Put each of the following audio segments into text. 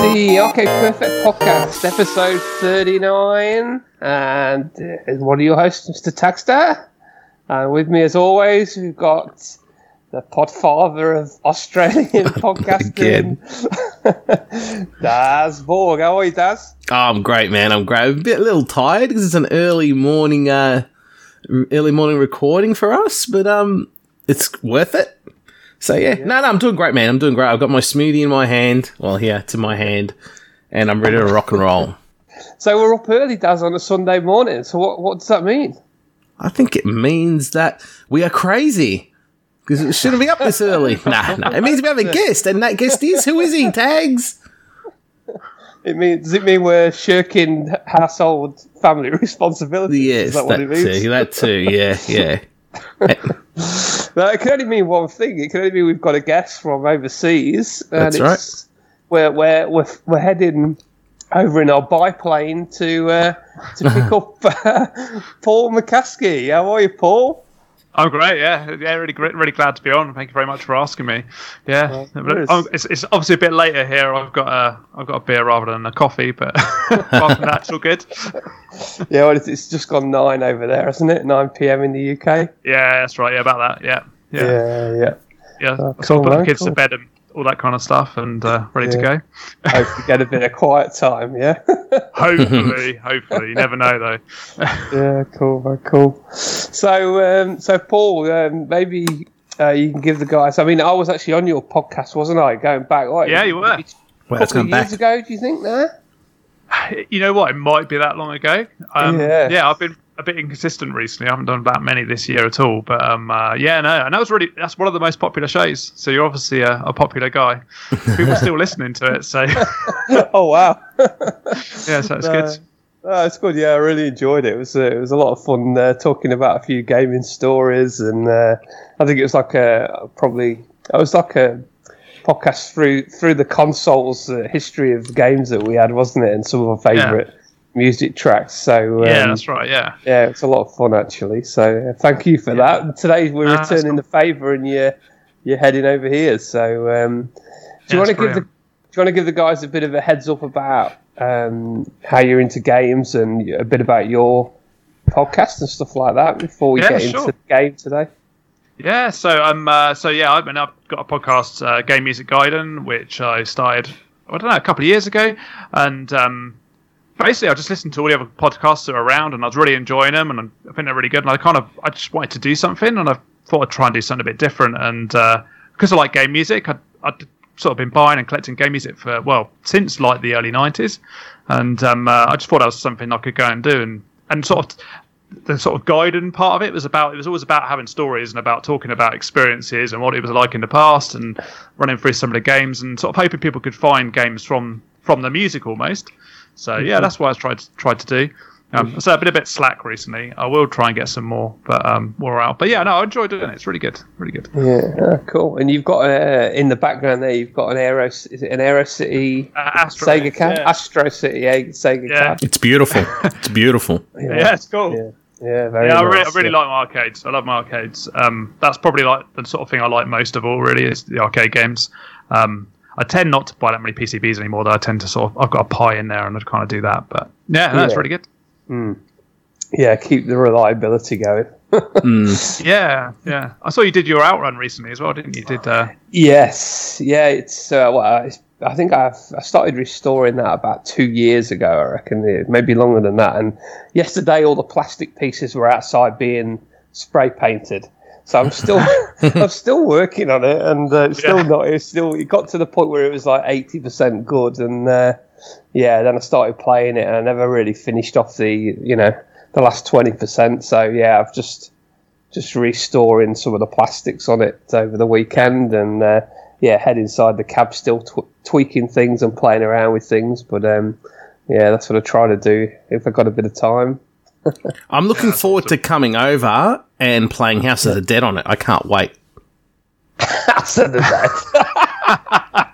It's the Arcade Perfect Podcast, episode 39. And uh, one of your hosts, Mr. Tagstar. And with me, as always, we've got the podfather of Australian podcasting, Daz Borg. How are you, Daz? Oh, I'm great, man. I'm great. I'm a bit a little tired because it's an early morning, uh, early morning recording for us, but um, it's worth it. So yeah, yeah. no, no, I'm doing great, man. I'm doing great. I've got my smoothie in my hand. Well, here to my hand, and I'm ready to rock and roll. So we're up early, Daz, on a Sunday morning. So what what does that mean? I think it means that we are crazy because it shouldn't be up this early. nah, nah. It means we have a guest, and that guest is who is he? Tags. It means does it mean we're shirking household family responsibility? Yes, that, that too. That too. Yeah, yeah. No, it can only mean one thing. It can only mean we've got a guest from overseas. And That's right. We're, we're, we're, we're heading over in our biplane to uh, to pick up uh, Paul McCaskey. How are you, Paul? I'm great. Yeah, yeah, really, really glad to be on. Thank you very much for asking me. Yeah, um, well, it's, it's, obviously a bit later here. I've got a I've got a beer rather than a coffee, but apart from that, it's all good. yeah, well, it's just gone nine over there, isn't it? Nine p.m. in the UK. Yeah, that's right. Yeah, about that. Yeah, yeah, yeah. Yeah. yeah. Oh, cool, so I put the kids cool. to bed and all that kind of stuff, and uh, ready yeah. to go. Hopefully, get a bit of quiet time. Yeah. hopefully, hopefully, you never know though. yeah, cool, very cool. So, um, so Paul, um, maybe uh, you can give the guys. I mean, I was actually on your podcast, wasn't I? Going back, what, yeah, you were. Well, years back. ago, do you think? There. You know what? It might be that long ago. Um, yeah. Yeah, I've been a bit inconsistent recently. I haven't done that many this year at all. But um, uh, yeah, no, and that was really that's one of the most popular shows. So you're obviously a, a popular guy. People are still listening to it. So oh wow, yeah, so it's no. good. Oh, it's good. Yeah, I really enjoyed it. It was uh, it was a lot of fun uh, talking about a few gaming stories, and uh, I think it was like a probably it was like a podcast through through the consoles uh, history of games that we had, wasn't it? And some of our favourite yeah music tracks. So um, yeah, that's right. Yeah, yeah, it's a lot of fun actually. So uh, thank you for yeah. that. today we're ah, returning cool. the favour, and you're you're heading over here. So um, do you want to give the do you want to give the guys a bit of a heads up about um, how you're into games and a bit about your podcast and stuff like that before we yeah, get sure. into the game today? Yeah, so I'm um, uh, so yeah, I mean I've got a podcast, uh, Game Music Gaiden, which I started I don't know a couple of years ago, and um, basically, I just listened to all the other podcasts that are around, and I was really enjoying them, and I think they're really good. And I kind of, I just wanted to do something, and I thought I'd try and do something a bit different. And uh, because I like game music, I'd, I'd, sort of been buying and collecting game music for well since like the early '90s, and um, uh, I just thought that was something I could go and do. And and sort of the sort of guiding part of it was about it was always about having stories and about talking about experiences and what it was like in the past and running through some of the games and sort of hoping people could find games from from the music almost so yeah, that's what I tried to, tried to do. Um, so I've been a bit slack recently. I will try and get some more, but um, more out. But yeah, no, I enjoy doing it. It's really good, really good. Yeah, cool. And you've got uh, in the background there, you've got an Aero. Is it an Aero City uh, Astro, Sega cab? Yeah. Astro City yeah, Sega yeah. cab. It's beautiful. it's beautiful. yeah. yeah, it's cool. Yeah. Yeah, very yeah, nice, I really, I really like my arcades. I love my arcades. Um, that's probably like the sort of thing I like most of all. Really, is the arcade games. Um, I tend not to buy that many PCBs anymore. Though I tend to sort of I've got a pie in there and I kind of do that. But yeah, that's yeah. really good. Mm. Yeah, keep the reliability going. mm. Yeah, yeah. I saw you did your outrun recently as well, didn't you? Did uh... yes, yeah. It's uh, well, it's, I think I've I started restoring that about two years ago. I reckon maybe longer than that. And yesterday, all the plastic pieces were outside being spray painted. So I'm still I'm still working on it, and uh, it's still yeah. not. It's still it got to the point where it was like eighty percent good, and uh, yeah, then I started playing it, and I never really finished off the you know the last twenty percent. So yeah, I've just just restoring some of the plastics on it over the weekend, and uh, yeah, head inside the cab, still tw- tweaking things and playing around with things. But um, yeah, that's what I try to do if I've got a bit of time. I'm looking forward to coming over and playing House of the Dead on it. I can't wait. House of the Dead.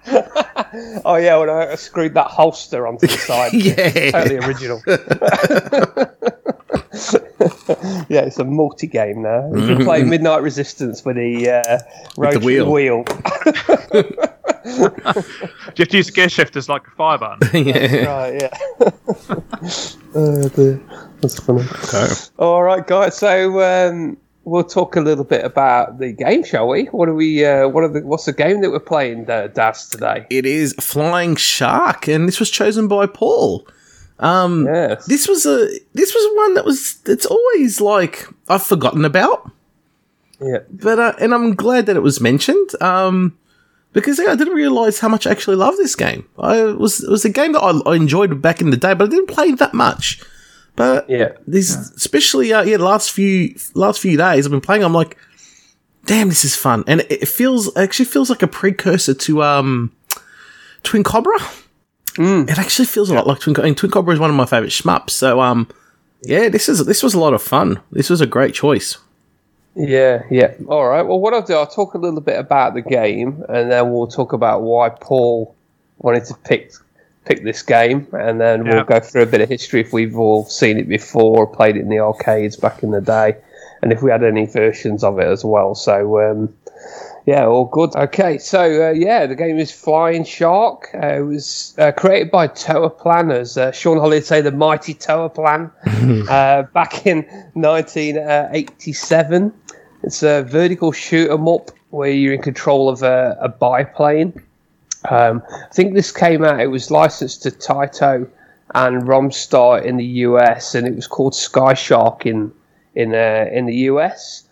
oh yeah, when I screwed that holster onto the side. yeah, totally original. yeah, it's a multi-game now. You can play Midnight Resistance with the uh, with the wheel. wheel. you have to use the gear shift as like a fire button? yeah. right, yeah. oh, dear. That's funny. Okay. All right, guys. So um, we'll talk a little bit about the game, shall we? What are we? Uh, what are the? What's the game that we're playing, uh, Daz, today? It is Flying Shark, and this was chosen by Paul. Um, Yes. this was a this was one that was it's always like I've forgotten about, Yeah. but uh, and I'm glad that it was mentioned. Um, because yeah, I didn't realize how much I actually love this game. I it was it was a game that I, I enjoyed back in the day, but I didn't play that much. But Yeah. these, especially uh, yeah, the last few last few days I've been playing. I'm like, damn, this is fun, and it, it feels it actually feels like a precursor to um, Twin Cobra. It actually feels a lot like Twin. Co- And Twin Cobra is one of my favorite shmups. So um, yeah, this is this was a lot of fun. This was a great choice. Yeah, yeah. All right. Well, what I'll do, I'll talk a little bit about the game, and then we'll talk about why Paul wanted to pick pick this game, and then we'll go through a bit of history if we've all seen it before, or played it in the arcades back in the day, and if we had any versions of it as well. So. Um, yeah, all good. Okay, so uh, yeah, the game is Flying Shark. Uh, it was uh, created by Tower Planners. Uh, Sean Holliday, say the mighty Toaplan uh, back in 1987. It's a vertical shoot 'em up where you're in control of a, a biplane. Um, I think this came out. It was licensed to Taito and Romstar in the US, and it was called Sky Shark in in uh, in the US.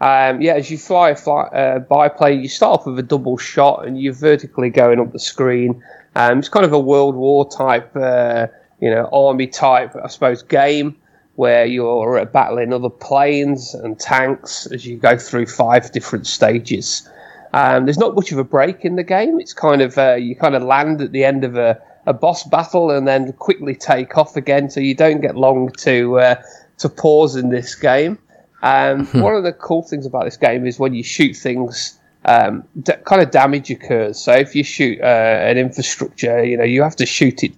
Um, yeah, as you fly a fly, uh, biplane, you start off with a double shot, and you're vertically going up the screen. Um, it's kind of a World War type, uh, you know, army type, I suppose, game where you're battling other planes and tanks as you go through five different stages. Um, there's not much of a break in the game. It's kind of uh, you kind of land at the end of a, a boss battle and then quickly take off again, so you don't get long to uh, to pause in this game. Um, one of the cool things about this game is when you shoot things, um, d- kind of damage occurs. So if you shoot uh, an infrastructure, you know you have to shoot it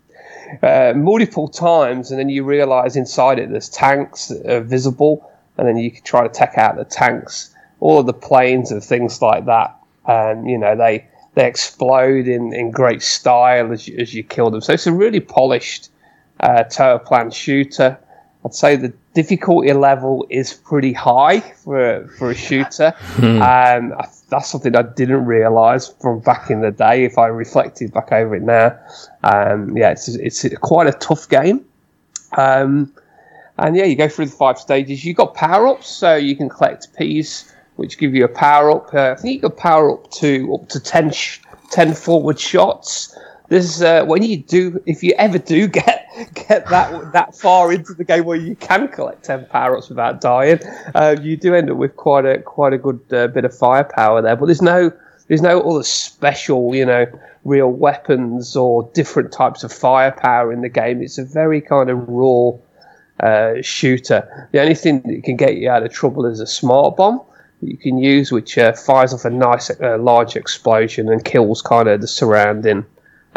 uh, multiple times, and then you realise inside it there's tanks that are visible, and then you can try to take out the tanks. All of the planes and things like that, and you know they they explode in, in great style as you, as you kill them. So it's a really polished uh, Toaplan shooter. I'd say the difficulty level is pretty high for for a shooter. Um, I- that's something I didn't realise from back in the day. If I reflected back over it now, um, yeah, it's it's quite a tough game. Um, and yeah, you go through the five stages. You've got power ups, so you can collect peas, which give you a power up. Uh, I think you can power up to up to 10, sh- 10 forward shots. This is uh, when you do, if you ever do get get that that far into the game where you can collect ten power ups without dying, uh, you do end up with quite a quite a good uh, bit of firepower there. But there's no there's no other special, you know, real weapons or different types of firepower in the game. It's a very kind of raw uh, shooter. The only thing that can get you out of trouble is a smart bomb that you can use, which uh, fires off a nice uh, large explosion and kills kind of the surrounding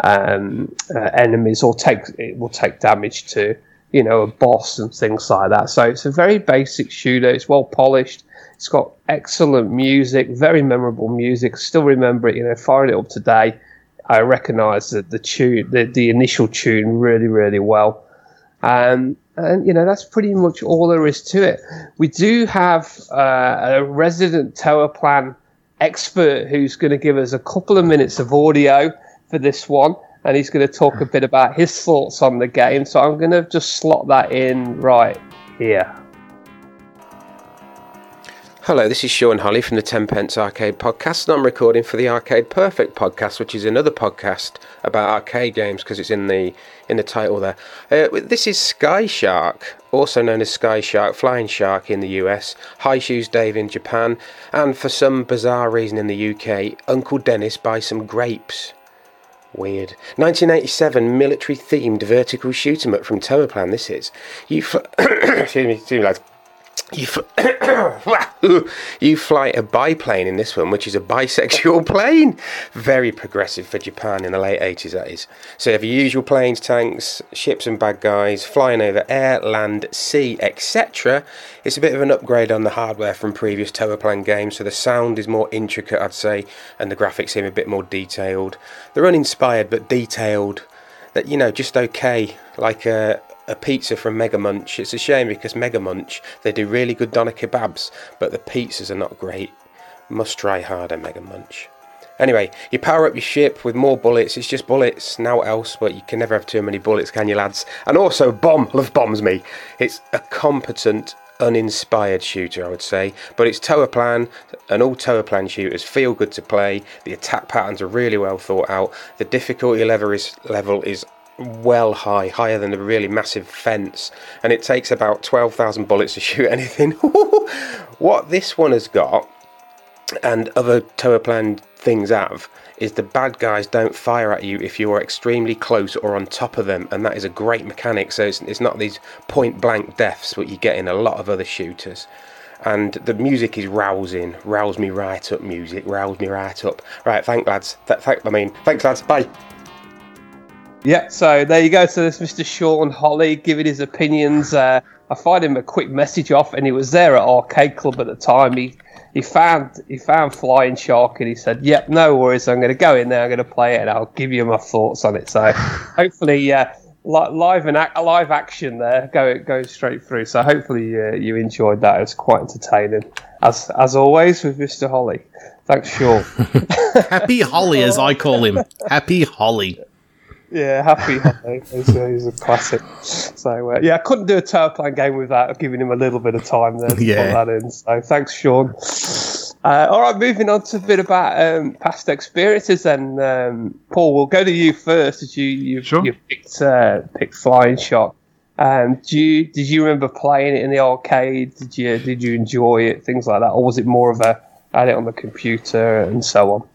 um, uh, enemies, or take it will take damage to you know a boss and things like that. So it's a very basic shooter. It's well polished. It's got excellent music, very memorable music. Still remember it. You know, firing it up today. I recognise that the tune, the, the initial tune, really, really well. Um, and you know that's pretty much all there is to it. We do have uh, a resident Toaplan expert who's going to give us a couple of minutes of audio for this one, and he's going to talk a bit about his thoughts on the game. So I'm going to just slot that in right here. Hello, this is Sean Holly from the Ten Pence Arcade Podcast, and I'm recording for the Arcade Perfect Podcast, which is another podcast about arcade games because it's in the in the title there. Uh, this is Sky Shark, also known as Sky Shark, Flying Shark in the US, Hishouzame in Japan, and for some bizarre reason in the UK, Uncle Dennis buys some grapes. Weird. 1987 military themed vertical shoot 'em up from Toaplan. This is you. Fl- excuse me, excuse me, lads. You, fl- you fly a biplane in this one, which is a bisexual plane. Very progressive for Japan in the late 80s, that is. So you have your usual planes, tanks, ships, and bad guys flying over air, land, sea, etc. It's a bit of an upgrade on the hardware from previous Toaplan games, so the sound is more intricate, I'd say, and the graphics seem a bit more detailed. They're uninspired but detailed. That you know, just okay, like a, a pizza from Mega Munch. It's a shame because Mega Munch, they do really good doner kebabs, but the pizzas are not great. Must try harder, Mega Munch. Anyway, you power up your ship with more bullets. It's just bullets, now else, but you can never have too many bullets, can you, lads? And also, bomb, love bombs me. It's a competent, uninspired shooter, I would say, but it's Toaplan, and all Toaplan shooters feel good to play. The attack patterns are really well thought out. The difficulty level is level is well high, higher than a really massive fence, and it takes about 12,000 bullets to shoot anything. what this one has got, and other Toaplan things have, is the bad guys don't fire at you if you are extremely close or on top of them, and that is a great mechanic. So it's, it's not these point blank deaths what you get in a lot of other shooters. And the music is rousing, rouse me right up, music, rouse me right up. Right, thank lads. Th- thank, I mean, thanks lads. Bye. Yeah, so there you go. So there's Mr. Sean Holly giving his opinions. Uh, I fired him a quick message off, and he was there at Arcade Club at the time. He he found he found Flying Shark, and he said, "Yep, no worries. I'm going to go in there. I'm going to play it, and I'll give you my thoughts on it." So hopefully, uh, li- live and ac- live action there, go go straight through. So hopefully, uh, you enjoyed that. It was quite entertaining, as as always with Mr. Holly. Thanks, Sean. Happy Holly, as I call him. Happy Holly. Yeah, happy Holly. He's a, a classic. So uh, yeah, I couldn't do a Toaplan game without giving him a little bit of time there to Yeah. put that in. So thanks, Sean. Uh, all right, moving on to a bit about um, past experiences. Then, um, Paul, we'll go to you first. As you you, Sure. you picked uh, picked Flying Shot. Um, do you did you remember playing it in the arcade? Did you did you enjoy it? Things like that, or was it more of a had it on the computer and so on?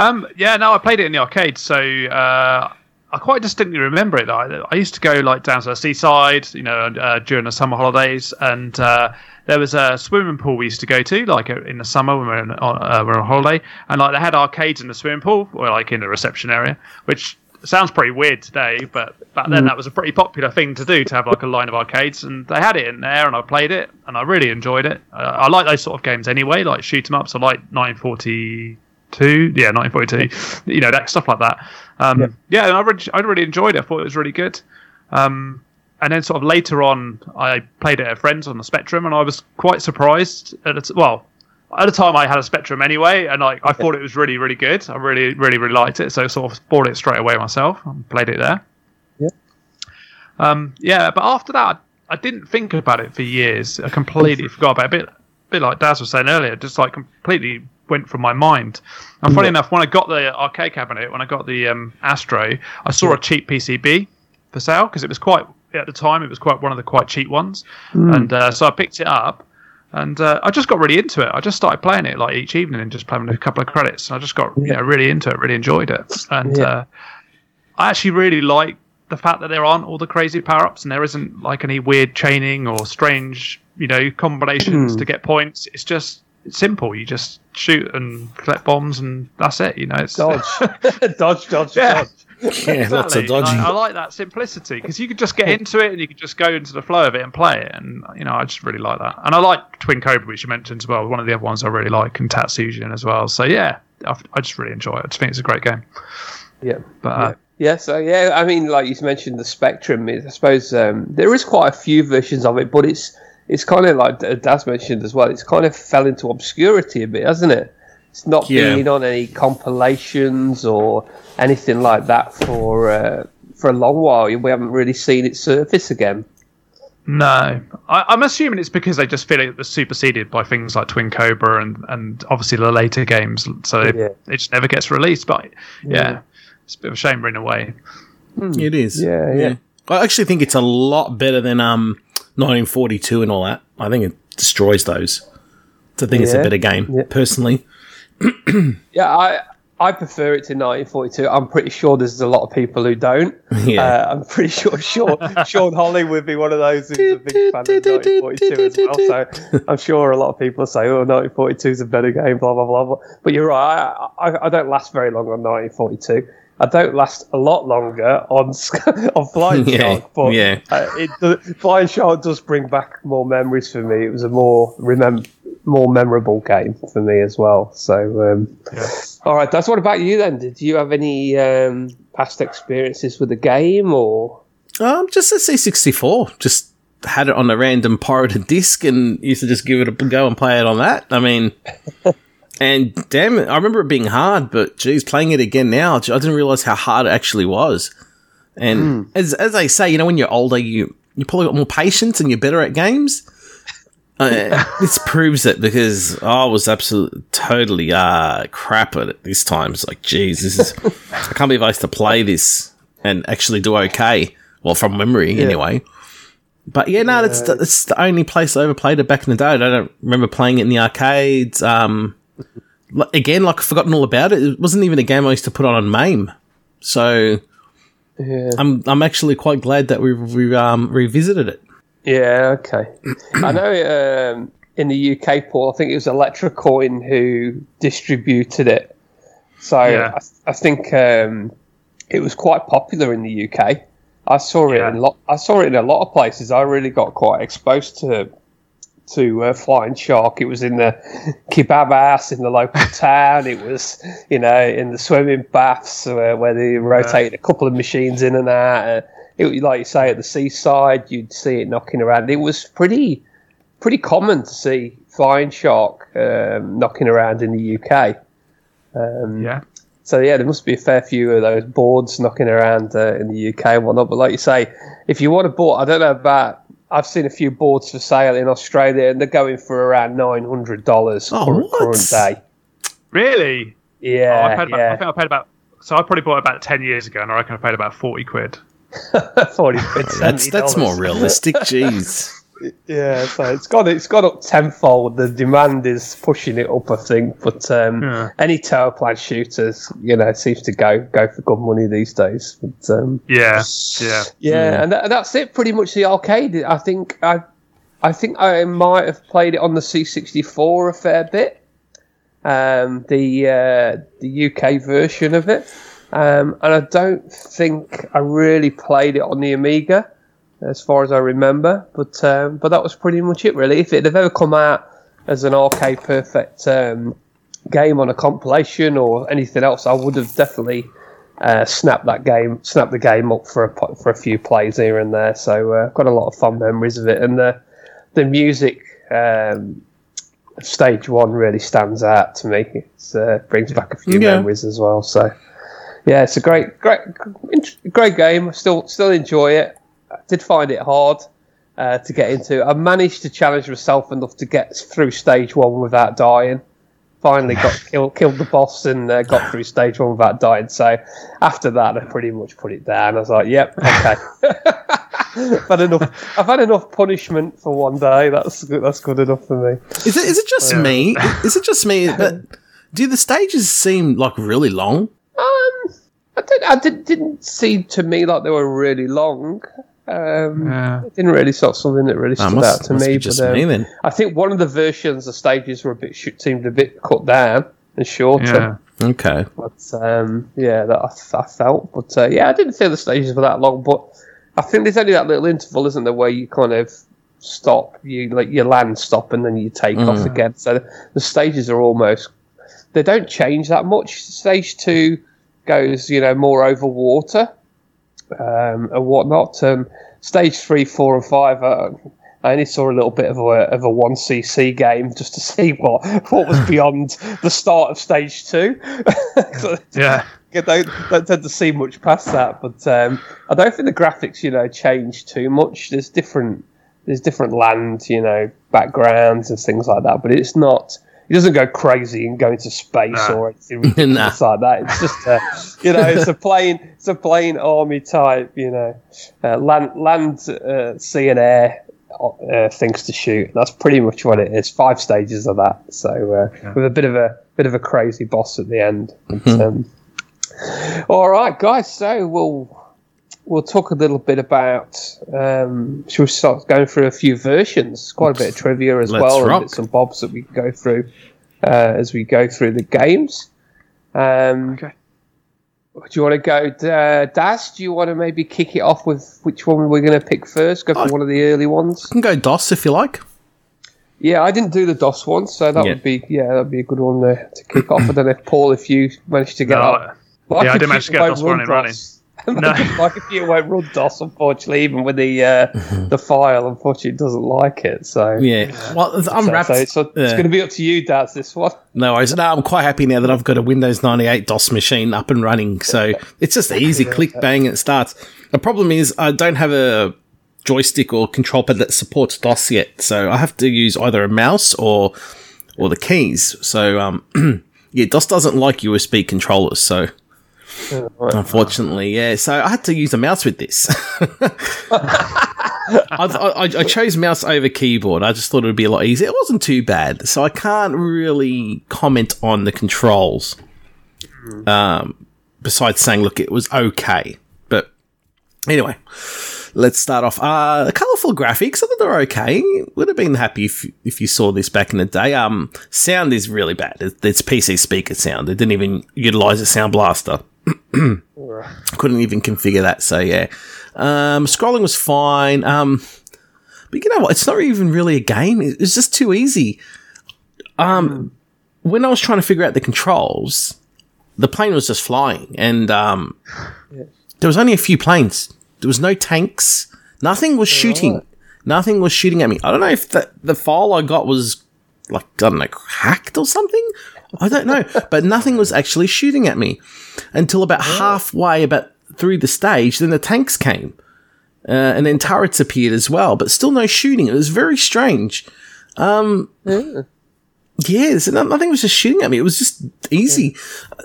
Um, yeah, no, I played it in the arcade, so uh, I quite distinctly remember it. I, I used to go like down to the seaside, you know, uh, during the summer holidays, and uh, there was a swimming pool we used to go to, like uh, in the summer when we were on, uh, we were on holiday, and like they had arcades in the swimming pool, or like in the reception area, which sounds pretty weird today, but back then that was a pretty popular thing to do to have like a line of arcades, and they had it in there, and I played it, and I really enjoyed it. Uh, I like those sort of games anyway, like shoot 'em ups. I like 942, yeah, 942, you know, that stuff like that. Um, Yeah. yeah, and I really, I really enjoyed it. I thought it was really good. Um, and then sort of later on, I played it at friends on the Spectrum, and I was quite surprised. At t- well, at the time I had a Spectrum anyway, and I, I thought it was really, really good. I really, really, really liked it, so I sort of bought it straight away myself and played it there. Yeah. Um, yeah, but after that, I didn't think about it for years. I completely forgot about it. A bit, bit like Daz was saying earlier, just like completely went from my mind. And funny Yeah. enough, when I got the arcade cabinet, when I got the um, Astro, I saw a cheap PCB for sale because it was quite at the time it was quite one of the quite cheap ones, and uh, so I picked it up. And uh, I just got really into it. I just started playing it like each evening and just playing a couple of credits. And I just got you know really into it, really enjoyed it. And Yeah. uh, I actually really like the fact that there aren't all the crazy power ups and there isn't like any weird chaining or strange, you know, combinations to get points. It's just it's simple. You just shoot and collect bombs and that's it. You know, it's Dodge, dodge, dodge, Yeah. dodge. Yeah, lots of dodging. I, I like that simplicity because you could just get into it and you could just go into the flow of it and play it. And you know, I just really like that. And I like Twin Cobra, which you mentioned as well. One of the other ones I really like, and Tatsujin as well. So yeah, I, I just really enjoy it. I just think it's a great game. Yeah. But uh, Yeah, so yeah, I mean, like you mentioned, the Spectrum. Is, I suppose um, there is quite a few versions of it, but it's it's kind of like uh, Daz mentioned as well. It's kind of fell into obscurity a bit, hasn't it? It's not Yeah. been on any compilations or anything like that for uh, for a long while. We haven't really seen it surface again. No, I, I'm assuming it's because they just feel it was superseded by things like Twin Cobra and, and obviously the later games, so it, Yeah. it just never gets released. But yeah, it's a bit of a shame in a way. It is. Yeah, yeah. I actually think it's a lot better than um 1942 and all that. I think it destroys those. So I think it's a better game, yeah. personally. Yeah, I I prefer it to 1942. I'm pretty sure there's a lot of people who don't. Yeah. Uh, I'm pretty sure Sean, Sean Holly would be one of those who's a big fan of 1942 as well. So I'm sure a lot of people say, "Oh, 1942 is a better game." Blah blah blah. blah. But you're right. I, I, I don't last very long on 1942. I don't last a lot longer on on Flying Yeah, Shark, but yeah. uh, it, the, Flying Shark does bring back more memories for me. It was a more remem- more memorable game for me as well. So, um, all right, that's what about you then? Did you have any um, past experiences with the game, or Um, just a C64. Just had it on a random pirated disc and used to just give it a go and play it on that. I mean, and damn it, I remember it being hard, but geez, playing it again now, I didn't realize how hard it actually was. And as as they say, you know, when you're older, you you probably got more patience and you're better at games. Uh, this proves it because I was absolutely totally uh, crap at it this time. It's like, geez, this is I can't believe I used to play this and actually do okay. Well, from memory, anyway. But yeah, no, that's the, that's the only place I ever played it back in the day. I don't remember playing it in the arcades. Um, again, like I've forgotten all about it. It wasn't even a game I used to put on on MAME. So yeah, I'm I'm actually quite glad that we we um, revisited it. yeah, okay. I know um, in the UK, Paul. I think it was Electrocoin who distributed it. So Yeah. I, I think um, it was quite popular in the UK. I saw it Yeah. in lot. I saw it in a lot of places. I really got quite exposed to to uh, Flying Shark. It was in the kebab house in the local town. It was, you know, in the swimming baths uh, where they rotated a couple of machines in and out. Uh, it, like you say, at the seaside, you'd see it knocking around. It was pretty pretty common to see Flying Shark um, knocking around in the UK. Um, Yeah. so yeah, there must be a fair few of those boards knocking around uh, in the UK and whatnot. But like you say, if you want a board, I don't know about. I've seen a few boards for sale in Australia, and they're going for around nine hundred dollars Oh, current, what? current day. Really? Yeah, oh, I, paid about, I think I paid about. So I probably bought it about ten years ago, and I reckon I paid about forty quid. forty quid. That's that's more realistic. Jeez. Yeah, so it's got it's got up tenfold. The demand is pushing it up, I think. But um, Yeah. any Toaplan shooters, you know, seems to go go for good money these days. But um, Yeah, yeah. Yeah, and that, that's it. Pretty much the arcade. I think I, I think I might have played it on the C64 a fair bit. Um, the uh, the UK version of it, um, and I don't think I really played it on the Amiga, as far as I remember. But um, but that was pretty much it, really. If it had ever come out as an arcade perfect um, game on a compilation or anything else, I would have definitely uh, snap that game, snapped the game up for a for a few plays here and there. So uh, got a lot of fun memories of it, and the the music um, stage one really stands out to me. It uh, brings back a few Yeah. memories as well. So yeah, it's a great great great game. I still still enjoy it. Did find it hard. Uh, to get into, I managed to challenge myself enough to get through stage one without dying finally got killed, killed the boss and uh, got through stage one without dying. So after that, I pretty much put it down. I was like, "Yep, okay." I've had enough. I've had enough punishment for one day. That's good. That's good enough for me. Is it is it just me? Is it just me? But do the stages seem like really long? Um, I did. I did, didn't seem to me like they were really long. Um, Yeah. it didn't really sort of something that really stood must, out to must me. be just but, um, me then. I think one of the versions, the stages were a bit seemed a bit cut down and shorter. Yeah. Okay. But um, yeah, that I, I felt. But uh, yeah, I didn't feel the stages were that long. But I think there's only that little interval, isn't there, where you kind of stop, you like you land, stop, and then you take off again. So the stages are almost they don't change that much. Stage two goes, you know, more over water um, and whatnot. Um, stage three, four, and five. Uh, I only saw a little bit of a of a one cc game just to see what what was beyond the start of stage two. Yeah. I don't, don't tend to see much past that, but um, I don't think the graphics, you know, change too much. There's different, there's different land, you know, backgrounds and things like that, but it's not. It doesn't go crazy and go into space Nah. or anything ridiculous like that. It's just, a, you know, it's a plain, it's a plain army type, you know, uh, land, land, uh, sea and air uh, things to shoot. That's pretty much what it is. Five stages of that. So uh, with a bit of a bit of a crazy boss at the end. But, um, all right, guys. So we'll we'll talk a little bit about. Um, should we start going through a few versions? Quite a bit of trivia as Let's well, rock. and bits and bobs that we can go through uh, as we go through the games. Um, Okay. Do you want to go, uh, Daz? Do you want to maybe kick it off with which one we're going to pick first? Go for I- one of the early ones. You can go DOS if you like. Yeah, I didn't do the DOS one, so that Yeah. would be yeah, that'd be a good one to, to kick off. I don't know if Paul, if you managed to get No, up. My yeah, I didn't manage to get won't DOS run running, DOS. No. my computer won't run DOS, unfortunately, even with the uh, the file. Unfortunately, doesn't like it. So Yeah. Well, I'm so, wrapped. so it's, it's going to be up to you, Daz. This one. No worries. No, I'm quite happy now that I've got a Windows 98 DOS machine up and running. So it's just easy. Click, bang, and it starts. The problem is I don't have a joystick or control pad that supports DOS yet. So I have to use either a mouse or or the keys. So um, yeah, DOS doesn't like USB controllers. So unfortunately, yeah. So I had to use a mouse with this. I, I, I chose mouse over keyboard. I just thought it would be a lot easier. It wasn't too bad, so I can't really comment on the controls. Um, besides saying, look, it was okay. But anyway, let's start off. Uh, the colourful graphics, I thought they were okay. Would have been happy if if you saw this back in the day. Um, sound is really bad. It- It's PC speaker sound. It didn't even utilize a sound blaster. Couldn't even configure that. So yeah, um, scrolling was fine. Um, but you know what? It's not even really a game. It's just too easy. Um, when I was trying to figure out the controls, the plane was just flying, and um, there was only a few planes. There was no tanks. Nothing was shooting. Nothing was shooting at me. I don't know if the the file I got was like I don't know hacked or something. I don't know, but nothing was actually shooting at me until about halfway about through the stage. Then the tanks came, uh, and then turrets appeared as well, but still no shooting. It was very strange. Um, yeah, so nothing was just shooting at me. It was just easy.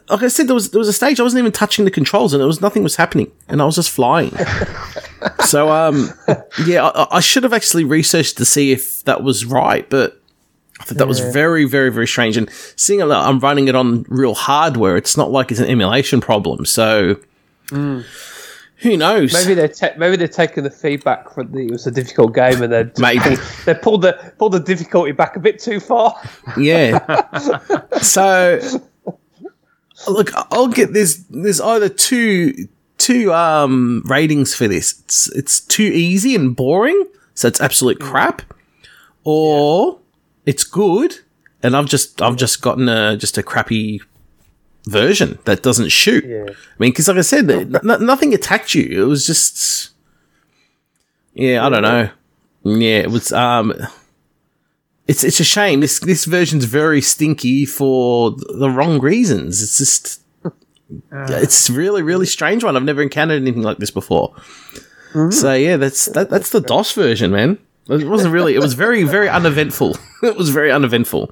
Like I said, there was there was a stage I wasn't even touching the controls, and there was nothing was happening, and I was just flying. so, um, yeah, I, I should have actually researched to see if that was right, but I thought that was very, very, very strange. And seeing that I'm running it on real hardware, it's not like it's an emulation problem. So, who knows? Maybe they're ta- maybe they're taking the feedback from the it was a difficult game and they Maybe. they pulled the pulled the difficulty back a bit too far. Yeah. so look, I'll get there's there's either two two um ratings for this. It's it's too easy and boring, so it's absolute crap, or it's good and I've just I've just gotten a just a crappy version that doesn't shoot. Yeah. I mean, because like I said, n- nothing attacked you. It was just yeah, I don't know. Yeah, it was um it's it's a shame. This this version's very stinky for the wrong reasons. It's just it's really really strange one. I've never encountered anything like this before. So yeah, that's that, that's the DOS version, man. It wasn't really. It was very very uneventful. it was very uneventful.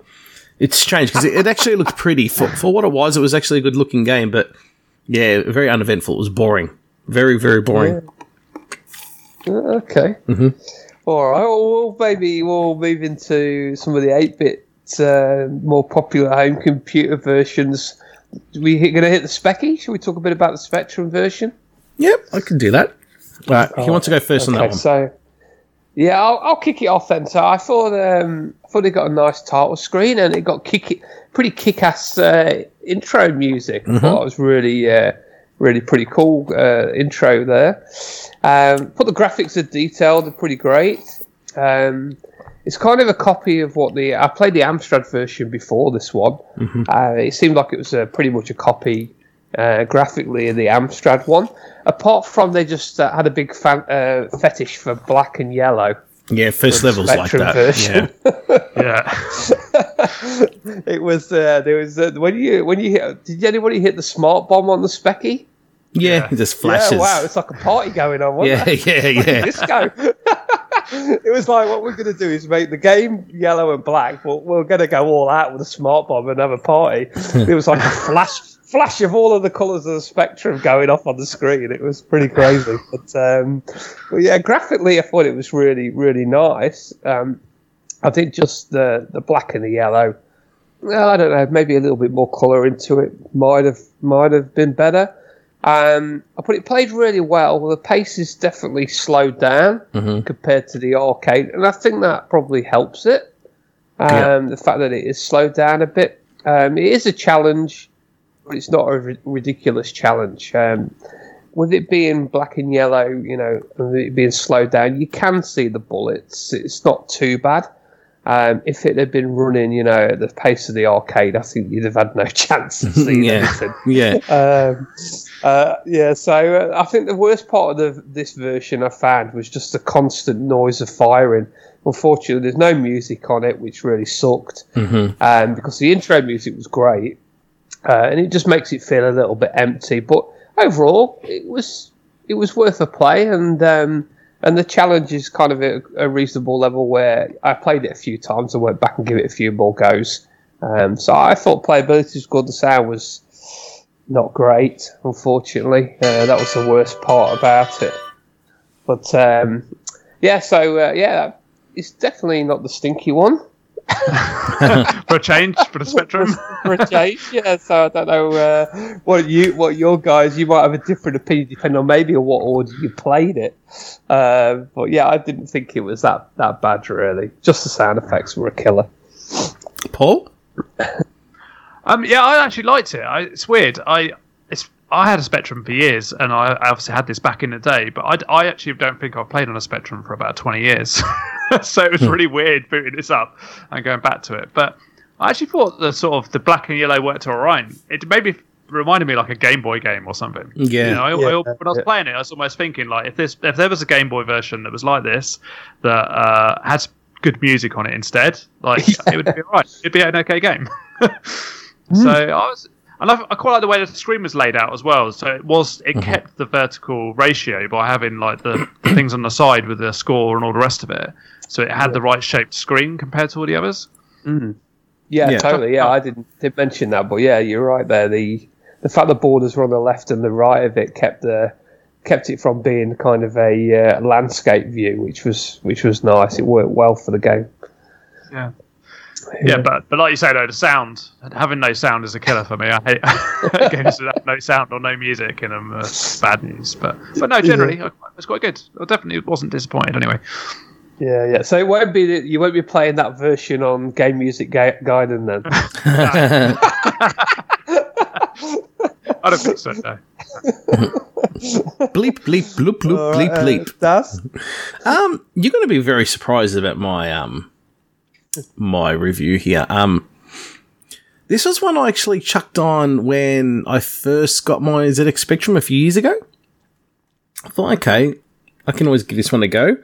It's strange because it, it actually looked pretty for for what it was. It was actually a good looking game, but yeah, very uneventful. It was boring. Very very boring. Okay. Mm-hmm. All right. Well, we'll maybe we'll move into some of the eight bit uh, more popular home computer versions. we going to hit the Specky? Should we talk a bit about the Spectrum version? Yep, I can do that. All right, who wants to go first on that Okay, one? so yeah, I'll, I'll kick it off then. So I thought um, I thought it got a nice title screen and it got kick pretty kick-ass uh, intro music. I thought it was really uh, really pretty cool uh, intro there. Um, but the graphics are detailed; they're pretty great. Um, it's kind of a copy of what the I played the Amstrad version before this one. Uh, it seemed like it was uh, pretty much a copy uh, graphically of the Amstrad one. Apart from they just uh, had a big fan, uh, fetish for black and yellow. Yeah, first levels like that. version. Yeah. Yeah. It was uh, there was uh, when you when you hit, did anybody hit the smart bomb on the Specky? yeah, it just flashes. Yeah, wow, it's like a party going on. Wasn't Yeah, it? yeah, yeah. disco. it was like what we're going to do is make the game yellow and black, but we're going to go all out with a smart bomb and have a party. it was like a flash, flash of all of the colours of the spectrum going off on the screen. It was pretty crazy. But, um, but yeah, graphically, I thought it was really, really nice. Um, I think just the the black and the yellow well, I don't know, maybe a little bit more colour into it might have might have been better. Um, put it played really well. The pace is definitely slowed down Mm-hmm. compared to the arcade, and I think that probably helps it. Um, Yeah. The fact that it is slowed down a bit. Um, it is a challenge, but it's not a ridiculous challenge. Um, with it being black and yellow, you know, and it being slowed down, you can see the bullets. It's not too bad. Um, if it had been running, you know, at the pace of the arcade, I think you'd have had no chance of seeing Yeah. anything. Yeah. Uh, yeah, so uh, I think the worst part of the, this version I found was just the constant noise of firing. Unfortunately, there's no music on it, which really sucked. Mhm. Um, because the intro music was great, uh, and it just makes it feel a little bit empty. But overall, it was it was worth a play, and um, and the challenge is kind of a, a reasonable level where I played it a few times and went back and give it a few more goes. Um, so I thought playability was good. The sound was not great, unfortunately. Uh, that was the worst part about it. But um, yeah, so uh, yeah, it's definitely not the stinky one for a change for the Spectrum. for a change. Yeah, so I don't know uh, what you, what your guys. You might have a different opinion depending on maybe on what order you played it. Uh, but yeah, I didn't think it was that that bad really. Just the sound effects were a killer. Paul? Um, yeah, I actually liked it. I, it's weird. I it's I had a Spectrum for years, and I, I obviously had this back in the day. But I, I actually don't think I've played on a Spectrum for about twenty years. so it was really weird booting this up and going back to it. But I actually thought the sort of the black and yellow worked all right. It maybe reminded me like a Game Boy game or something. Yeah. You know, I, I, when I was yeah. playing it, I was almost thinking like if this if there was a Game Boy version that was like this that uh, had good music on it instead, like it would be alright. It'd be an okay game. so hmm. I was. And I, I quite like the way the screen was laid out as well. So it was it mm-hmm. kept the vertical ratio by having like the, the things on the side with the score and all the rest of it. So it had the right shaped screen compared to all the others. Mm. Yeah, Yeah. totally. Yeah, I didn't, didn't mention that, but yeah, you're right there. The the fact the borders were on the left and the right of it kept the kept it from being kind of a uh, landscape view, which was which was nice. It worked well for the game. Yeah. Yeah, but but like you say though, the sound having no sound is a killer for me. I hate games that have no sound or no music in them. Uh, bad news, but but no, generally I- it's quite good. I definitely wasn't disappointed anyway. Yeah, yeah. So it won't be you won't be playing that version on Game Music Ga- Gaiden then. I don't think so. No. bleep, bleep, bloop, bloop, bleep, bleep. That's Um, you're going to be very surprised about my um my review here. Um, this was one I actually chucked on when I first got my ZX Spectrum a few years ago. I thought, okay, I can always give this one a go,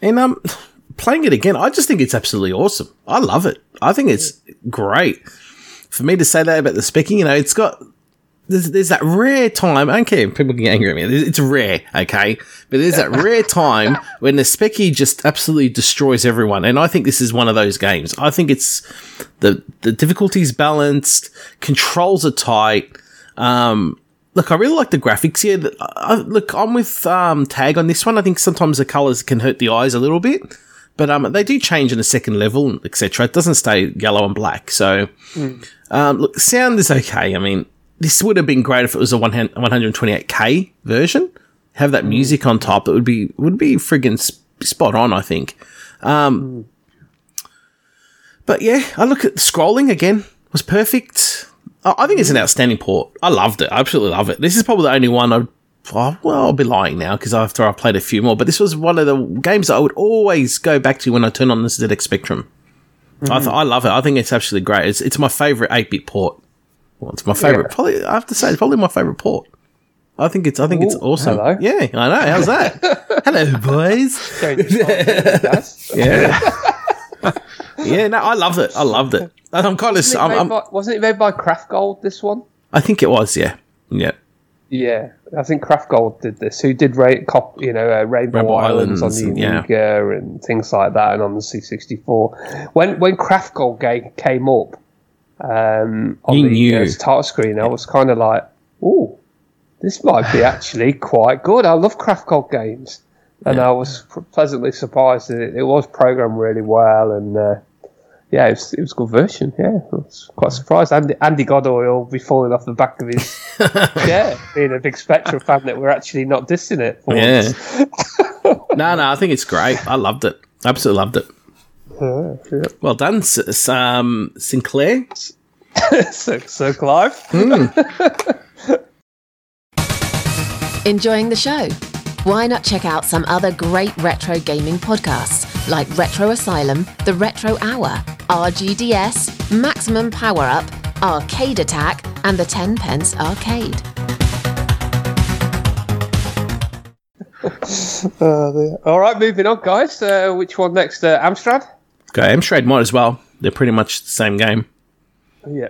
and um, playing it again, I just think it's absolutely awesome. I love it. I think it's great. For me to say that about the specking, you know, it's got there's, there's that rare time. I don't care if people can get angry at me. It's rare, okay? But there's that rare time when the specky just absolutely destroys everyone. And I think this is one of those games. I think it's the the difficulty's balanced, controls are tight. Um, look, I really like the graphics here. I, look, I'm with um, Tag on this one. I think sometimes the colors can hurt the eyes a little bit. But um, they do change in a second level, etc. It doesn't stay yellow and black. So, um, look, sound is okay. I mean, this would have been great if it was a 100 128k version. Have that music on top. It would be would be friggin' sp- spot on. I think. Um, But yeah, I look at the scrolling again was perfect. I I think it's an outstanding port. I loved it. I absolutely love it. This is probably the only one I. Oh, well, I'll be lying now because after I've played a few more, but this was one of the games that I would always go back to when I turn on the ZX Spectrum. I, th- I love it. I think it's absolutely great. It's, it's my favorite 8 bit port. Well, it's my favorite. Yeah. Probably, I have to say, it's probably my favorite port. I think it's. I think it's Ooh, awesome. hello. Yeah, I know. How's that? hello, boys. Yeah, yeah. No, I loved it. I loved it. And I'm kind of. Wasn't it, I'm, made I'm, by, wasn't it made by Graftgold? This one. I think it was. Yeah, yeah. Yeah, I think Graftgold did this. Who did Ray, cop, you know uh, Rainbow, Rainbow Islands, Islands, on the yeah. And things like that, and on the C64. When when Graftgold game came up um, on You the knew. uh, start screen, I was kind of like, "Oh, this might be actually quite good." I love Graftgold games, and I was pleasantly surprised that it, it was programmed really well, and uh, yeah, it was, it was a good version. Yeah, I was quite surprised. Andy, Andy Godoy will be falling off the back of his chair, being a big Spectrum fan that we're actually not dissing it. For Yeah. no, no, I think it's great. I loved it. Absolutely loved it. Yeah, yeah. Well done, S- S- um, Sinclair. so, so Clive. Enjoying the show? Why not check out some other great retro gaming podcasts like Retro Asylum, The Retro Hour, RGDS, Maximum Power Up, Arcade Attack, and the 10 Pence Arcade. Uh, there. All right, moving on, guys. Uh, which one next? Uh, Amstrad. Go Amstrad might as well. They're pretty much the same game. Yeah.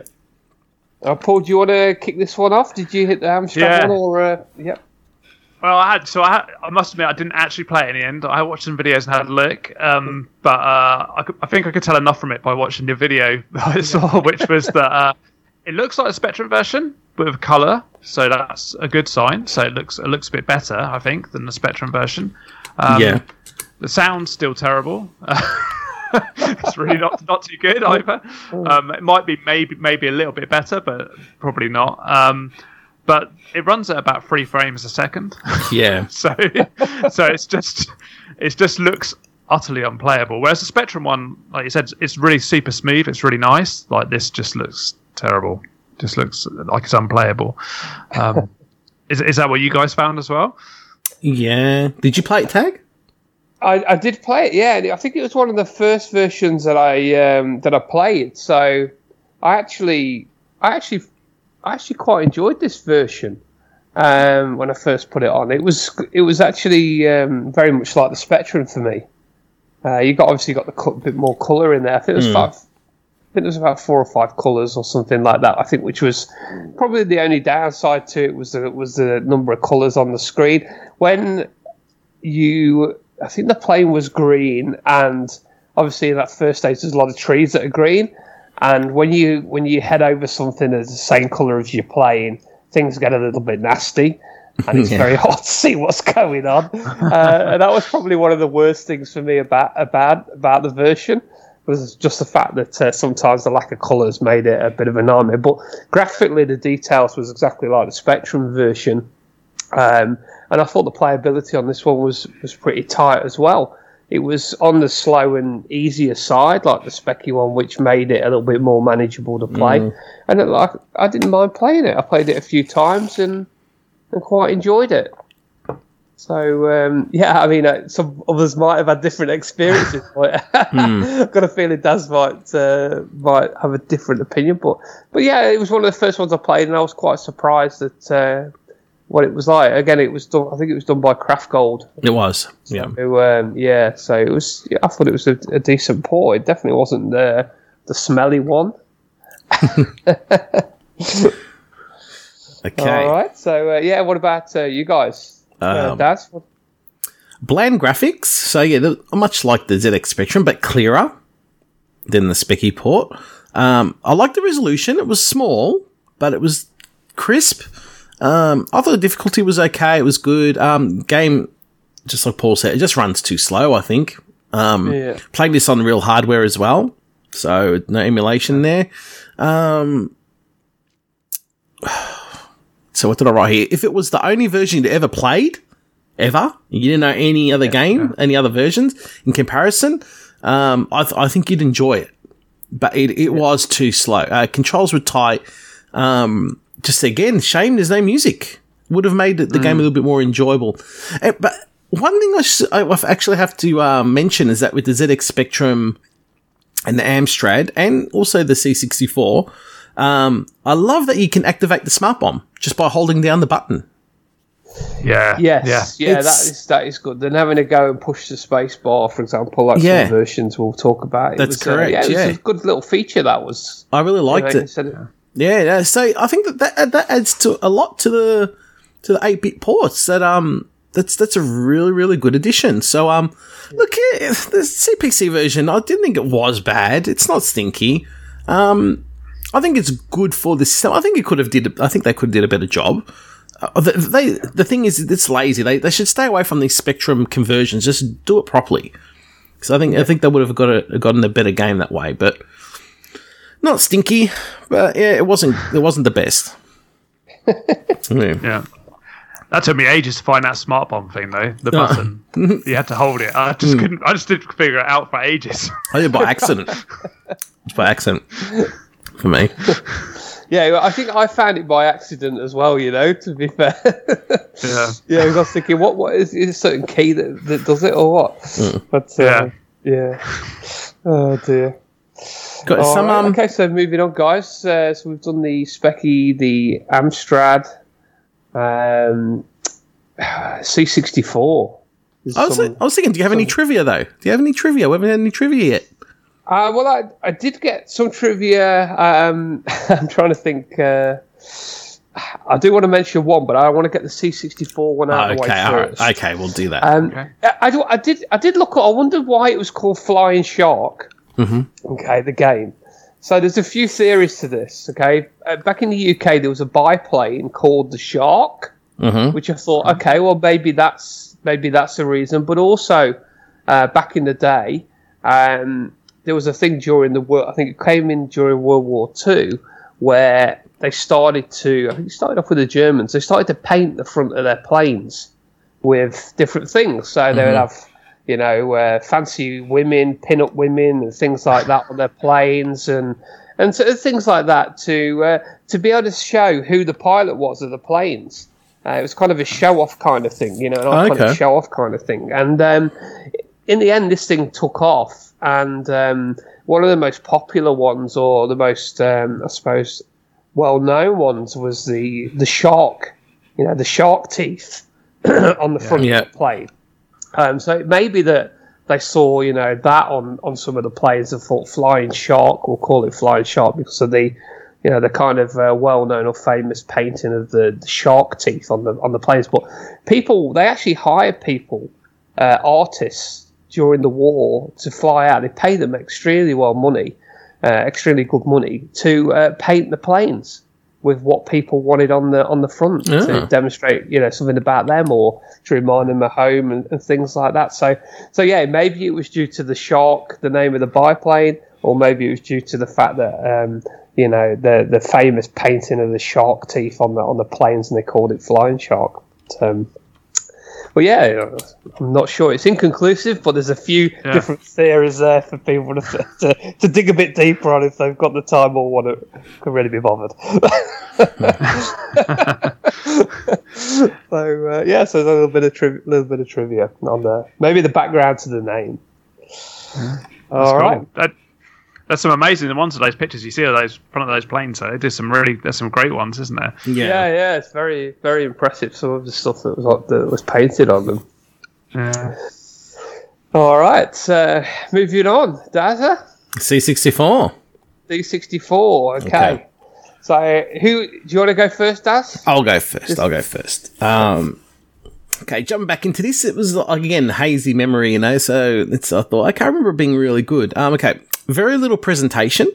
Uh, Paul, do you want to kick this one off? Did you hit the Amstrad Yeah. one, or uh, yeah? Well, I had so I, had, I must admit I didn't actually play it in the end. I watched some videos and had a look, um, but uh, I, could, I think I could tell enough from it by watching the video that I saw, which was that uh, it looks like a Spectrum version but with colour, so that's a good sign. So it looks it looks a bit better, I think, than the Spectrum version. Um, yeah. the sound's still terrible. it's really not not too good either. Um, it might be maybe maybe a little bit better, but probably not. Um, but it runs at about three frames a second. Yeah. so so it's just it just looks utterly unplayable. Whereas the Spectrum one, like you said, it's really super smooth. It's really nice. Like this just looks terrible. Just looks like it's unplayable. Um, is is that what you guys found as well? Yeah. Did you play it, Tag? I, I did play it, yeah. I think it was one of the first versions that I um, that I played. So I actually, I actually, I actually quite enjoyed this version um, when I first put it on. It was it was actually um, very much like the Spectrum for me. Uh, you got obviously got the co- bit more color in there. I think it was about, I think there was about four or five colors or something like that. I think which was probably the only downside to it was the was the number of colors on the screen when you I think the plane was green and obviously in that first stage there's a lot of trees that are green. And when you when you head over something that's the same colour as your plane things get a little bit nasty and it's Yeah. very hard to see what's going on. Uh, and that was probably one of the worst things for me about about about the version was just the fact that uh, sometimes the lack of colours made it a bit of a nightmare. But graphically the details was exactly like the spectrum version. Um, and I thought the playability on this one was, was pretty tight as well. It was on the slow and easier side, like the specky one, which made it a little bit more manageable to play. And it, like I didn't mind playing it. I played it a few times and and quite enjoyed it. So um, yeah, I mean, uh, some others might have had different experiences. but I've got a feeling Daz might uh, might have a different opinion, but but yeah, it was one of the first ones I played, and I was quite surprised that uh, what it was like. Again, it was done. I think it was done by Graftgold. It was. Yeah. Um, yeah, so it was. Yeah, I thought it was a, a decent port. It definitely wasn't the the smelly one. Okay. All right. So uh, yeah, what about uh, you guys, uh, Um, Daz? What- Bland graphics. So yeah, much like the ZX Spectrum, but clearer than the Specky port. Um, I like the resolution. It was small, but it was crisp. Um, I thought the difficulty was okay. It was good. Um, game, just like Paul said, it just runs too slow. I think. Um, Yeah. playing this on real hardware as well, so no emulation there. Um, so what did I write here? If it was the only version you ever played, ever, you didn't know any other game, any other versions in comparison, um, I, th- I think you'd enjoy it. But it, it was too slow. Uh, controls were tight. Um, just again, shame there's no music. Would have made the the game a little bit more enjoyable. Uh, but one thing I I actually have to uh, mention is that with the ZX Spectrum and the Amstrad and also the C64, um, I love that you can activate the smart bomb just by holding down the button. Yeah. Yes, Yeah. yeah, that It's- is that is good. Then having to go and push the space bar, for example, like Yeah. some versions we'll talk about. It That's was, uh, correct, yeah, it was yeah. a good little feature that was. I really liked you know, it. said it- Yeah, yeah. So I think that, that that adds to a lot to the to the eight bit ports. That um, that's that's a really really good addition. So um, look, yeah, the CPC version, I didn't think it was bad. It's not stinky. Um, I think it's good for the system. I think it could have did. I think they could have did a better job. Uh, the, they the thing is, it's lazy. They they should stay away from these spectrum conversions. Just do it properly. because I think I think they would have got a, gotten a better game that way, but not stinky. But yeah, it wasn't it wasn't the best. yeah. yeah. That took me ages to find that smart bomb thing, though. The oh. button you had to hold it. I just hmm. couldn't. I just didn't figure it out for ages. I did by accident. it's by accident for me. Yeah, I think I found it by accident as well. You know, to be fair. yeah. Yeah, I was thinking, what? What is, is a certain key that, that does it or what? Mm. But uh, yeah, yeah. Oh dear. Got some, right. um... Okay, so moving on, guys. Uh, so we've done the Specky, the Amstrad, um, C64. I was, some, I was thinking, do you have some... any trivia though? Do you have any trivia? We haven't had any trivia yet. Uh, well, I, I did get some trivia. Um, I'm trying to think. Uh, I do want to mention one, but I want to get the C64 one out oh, of the way first. Right. Okay, we'll do that. Um, okay. I, I, did. I did look. At, I wondered why it was called Flying Shark. Mm-hmm. Okay, the game. So there's a few theories to this. Okay, uh, back in the UK, there was a biplane called the Shark, mm-hmm. which I thought, okay, well maybe that's maybe that's the reason. But also, uh, back in the day, um, there was a thing during the war. I think it came in during World War Two, where they started to. I think it started off with the Germans. They started to paint the front of their planes with different things. So mm-hmm. they would mm-hmm. have you know, uh, fancy women, pin-up women, and things like that on their planes, and and so, things like that to uh, to be able to show who the pilot was of the planes. Uh, it was kind of a show-off kind of thing, you know, an iconic okay. show-off kind of thing. And um, in the end, this thing took off, and um, one of the most popular ones, or the most, um, I suppose, well-known ones, was the the shark. You know, the shark teeth on the front yeah. of the plane. Um, so it may be that they saw, you know, that on, on some of the planes and thought flying shark, we'll call it flying shark because of the, you know, the kind of uh, well-known or famous painting of the, the, shark teeth on the on the planes. But people, they actually hired people, uh, artists during the war to fly out. They pay them extremely well money, uh, extremely good money to uh, paint the planes with what people wanted on the on the front yeah. to demonstrate you know something about them or to remind them of home and, and, things like that so so yeah maybe it was due to the shark the name of the biplane or maybe it was due to the fact that um, you know the the famous painting of the shark teeth on the on the planes and they called it flying shark but, um, well, yeah, I'm not sure. It's inconclusive, but there's a few yeah. different theories there for people to, to, to, dig a bit deeper on if they've got the time or want to can really be bothered. so uh, yeah, so there's a little bit of tri- little bit of trivia on there. Maybe the background to the name. Yeah. All right. Cool. That, there's some amazing ones of those pictures you see of those front of those planes. So there's some really there's some great ones, isn't there? Yeah, yeah, yeah. It's very very impressive. Some of the stuff that was that was painted on them. Yeah. All right, uh, moving on. Data C64. C64. Okay. okay. So who do you want to go first, Daz? I'll go first. Just... I'll go first. Um, okay, jumping back into this, it was again hazy memory, you know. So it's I thought I can't remember it being really good. Um, okay, very little presentation,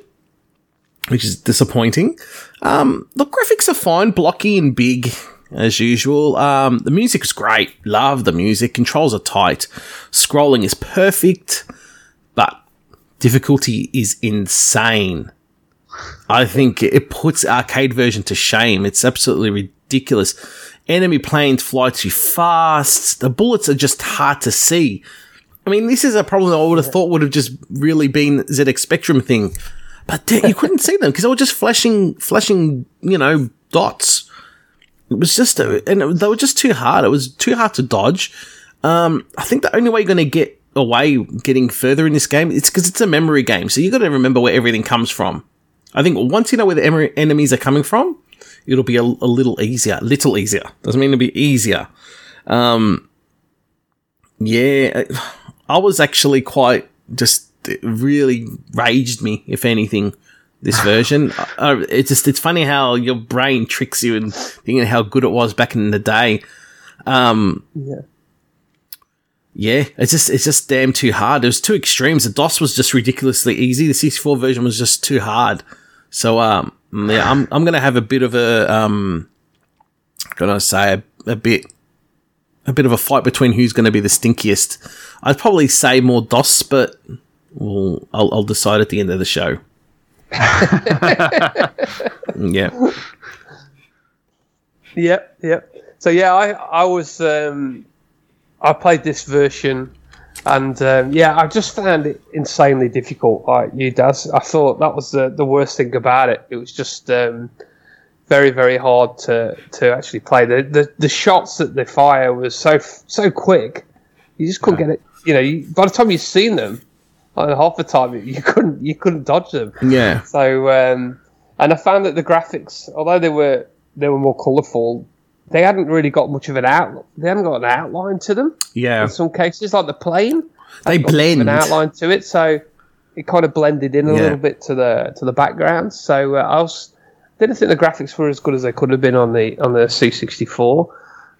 which is disappointing. Um, the graphics are fine, blocky and big as usual. Um, the music's great. Love the music. Controls are tight. Scrolling is perfect, but difficulty is insane. I think it puts arcade version to shame. It's absolutely ridiculous. Enemy planes fly too fast. The bullets are just hard to see. I mean, this is a problem that I would have thought would have just really been ZX Spectrum thing, but you couldn't see them because they were just flashing, flashing, you know, dots. It was just, a, and they were just too hard. It was too hard to dodge. Um, I think the only way you're going to get away getting further in this game it's because it's a memory game, so you got to remember where everything comes from. I think once you know where the em- enemies are coming from, it'll be a, a little easier. Little easier doesn't mean it'll be easier. Um, yeah I was actually quite just really raged me, if anything. This version, uh, it's just it's funny how your brain tricks you and thinking how good it was back in the day. Um, yeah, yeah, it's just it's just damn too hard. It was too extremes. The DOS was just ridiculously easy. The 64 version was just too hard. So um, yeah, I'm I'm gonna have a bit of a um, gonna say a, a bit a bit of a fight between who's going to be the stinkiest. I'd probably say more DOS, but well, I'll, I'll decide at the end of the show. yeah. Yep, yep. So yeah, I I was um, I played this version, and um, yeah, I just found it insanely difficult. Like you, Daz. I thought that was the the worst thing about it. It was just um, very very hard to to actually play. The the, the shots that they fire was so so quick. You just couldn't get it. You know, you, by the time you've seen them, like half the time you couldn't you couldn't dodge them. Yeah. So um, and I found that the graphics, although they were they were more colourful, they hadn't really got much of an out. They hadn't got an outline to them. Yeah. In some cases, like the plane, They hadn't got much of blend. an outline to it, so it kind of blended in a Yeah. little bit to the to the background. So uh, I was didn't think the graphics were as good as they could have been on the on the C64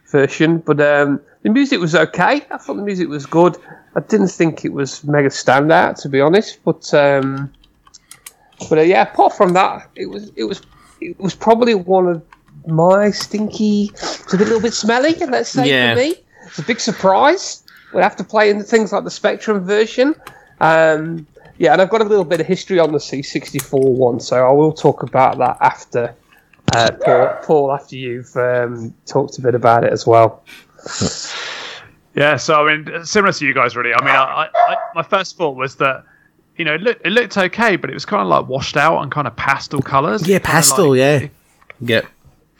version, but um, the music was okay. I thought the music was good. I didn't think it was mega standout to be honest, but um, but uh, yeah, apart from that, it was it was it was probably one of my stinky. It's a little bit smelly, let's say Yeah. for me. It's a big surprise. We have to play in things like the Spectrum version. Um, yeah, and I've got a little bit of history on the C64 one, so I will talk about that after uh, Paul, Paul. After you've um, talked a bit about it as well. Yeah, so I mean, similar to you guys, really. I mean, I, I, my first thought was that you know it looked, it looked okay, but it was kind of like washed out and kind of pastel colours. Yeah, Kinda pastel. like- yeah. Yeah.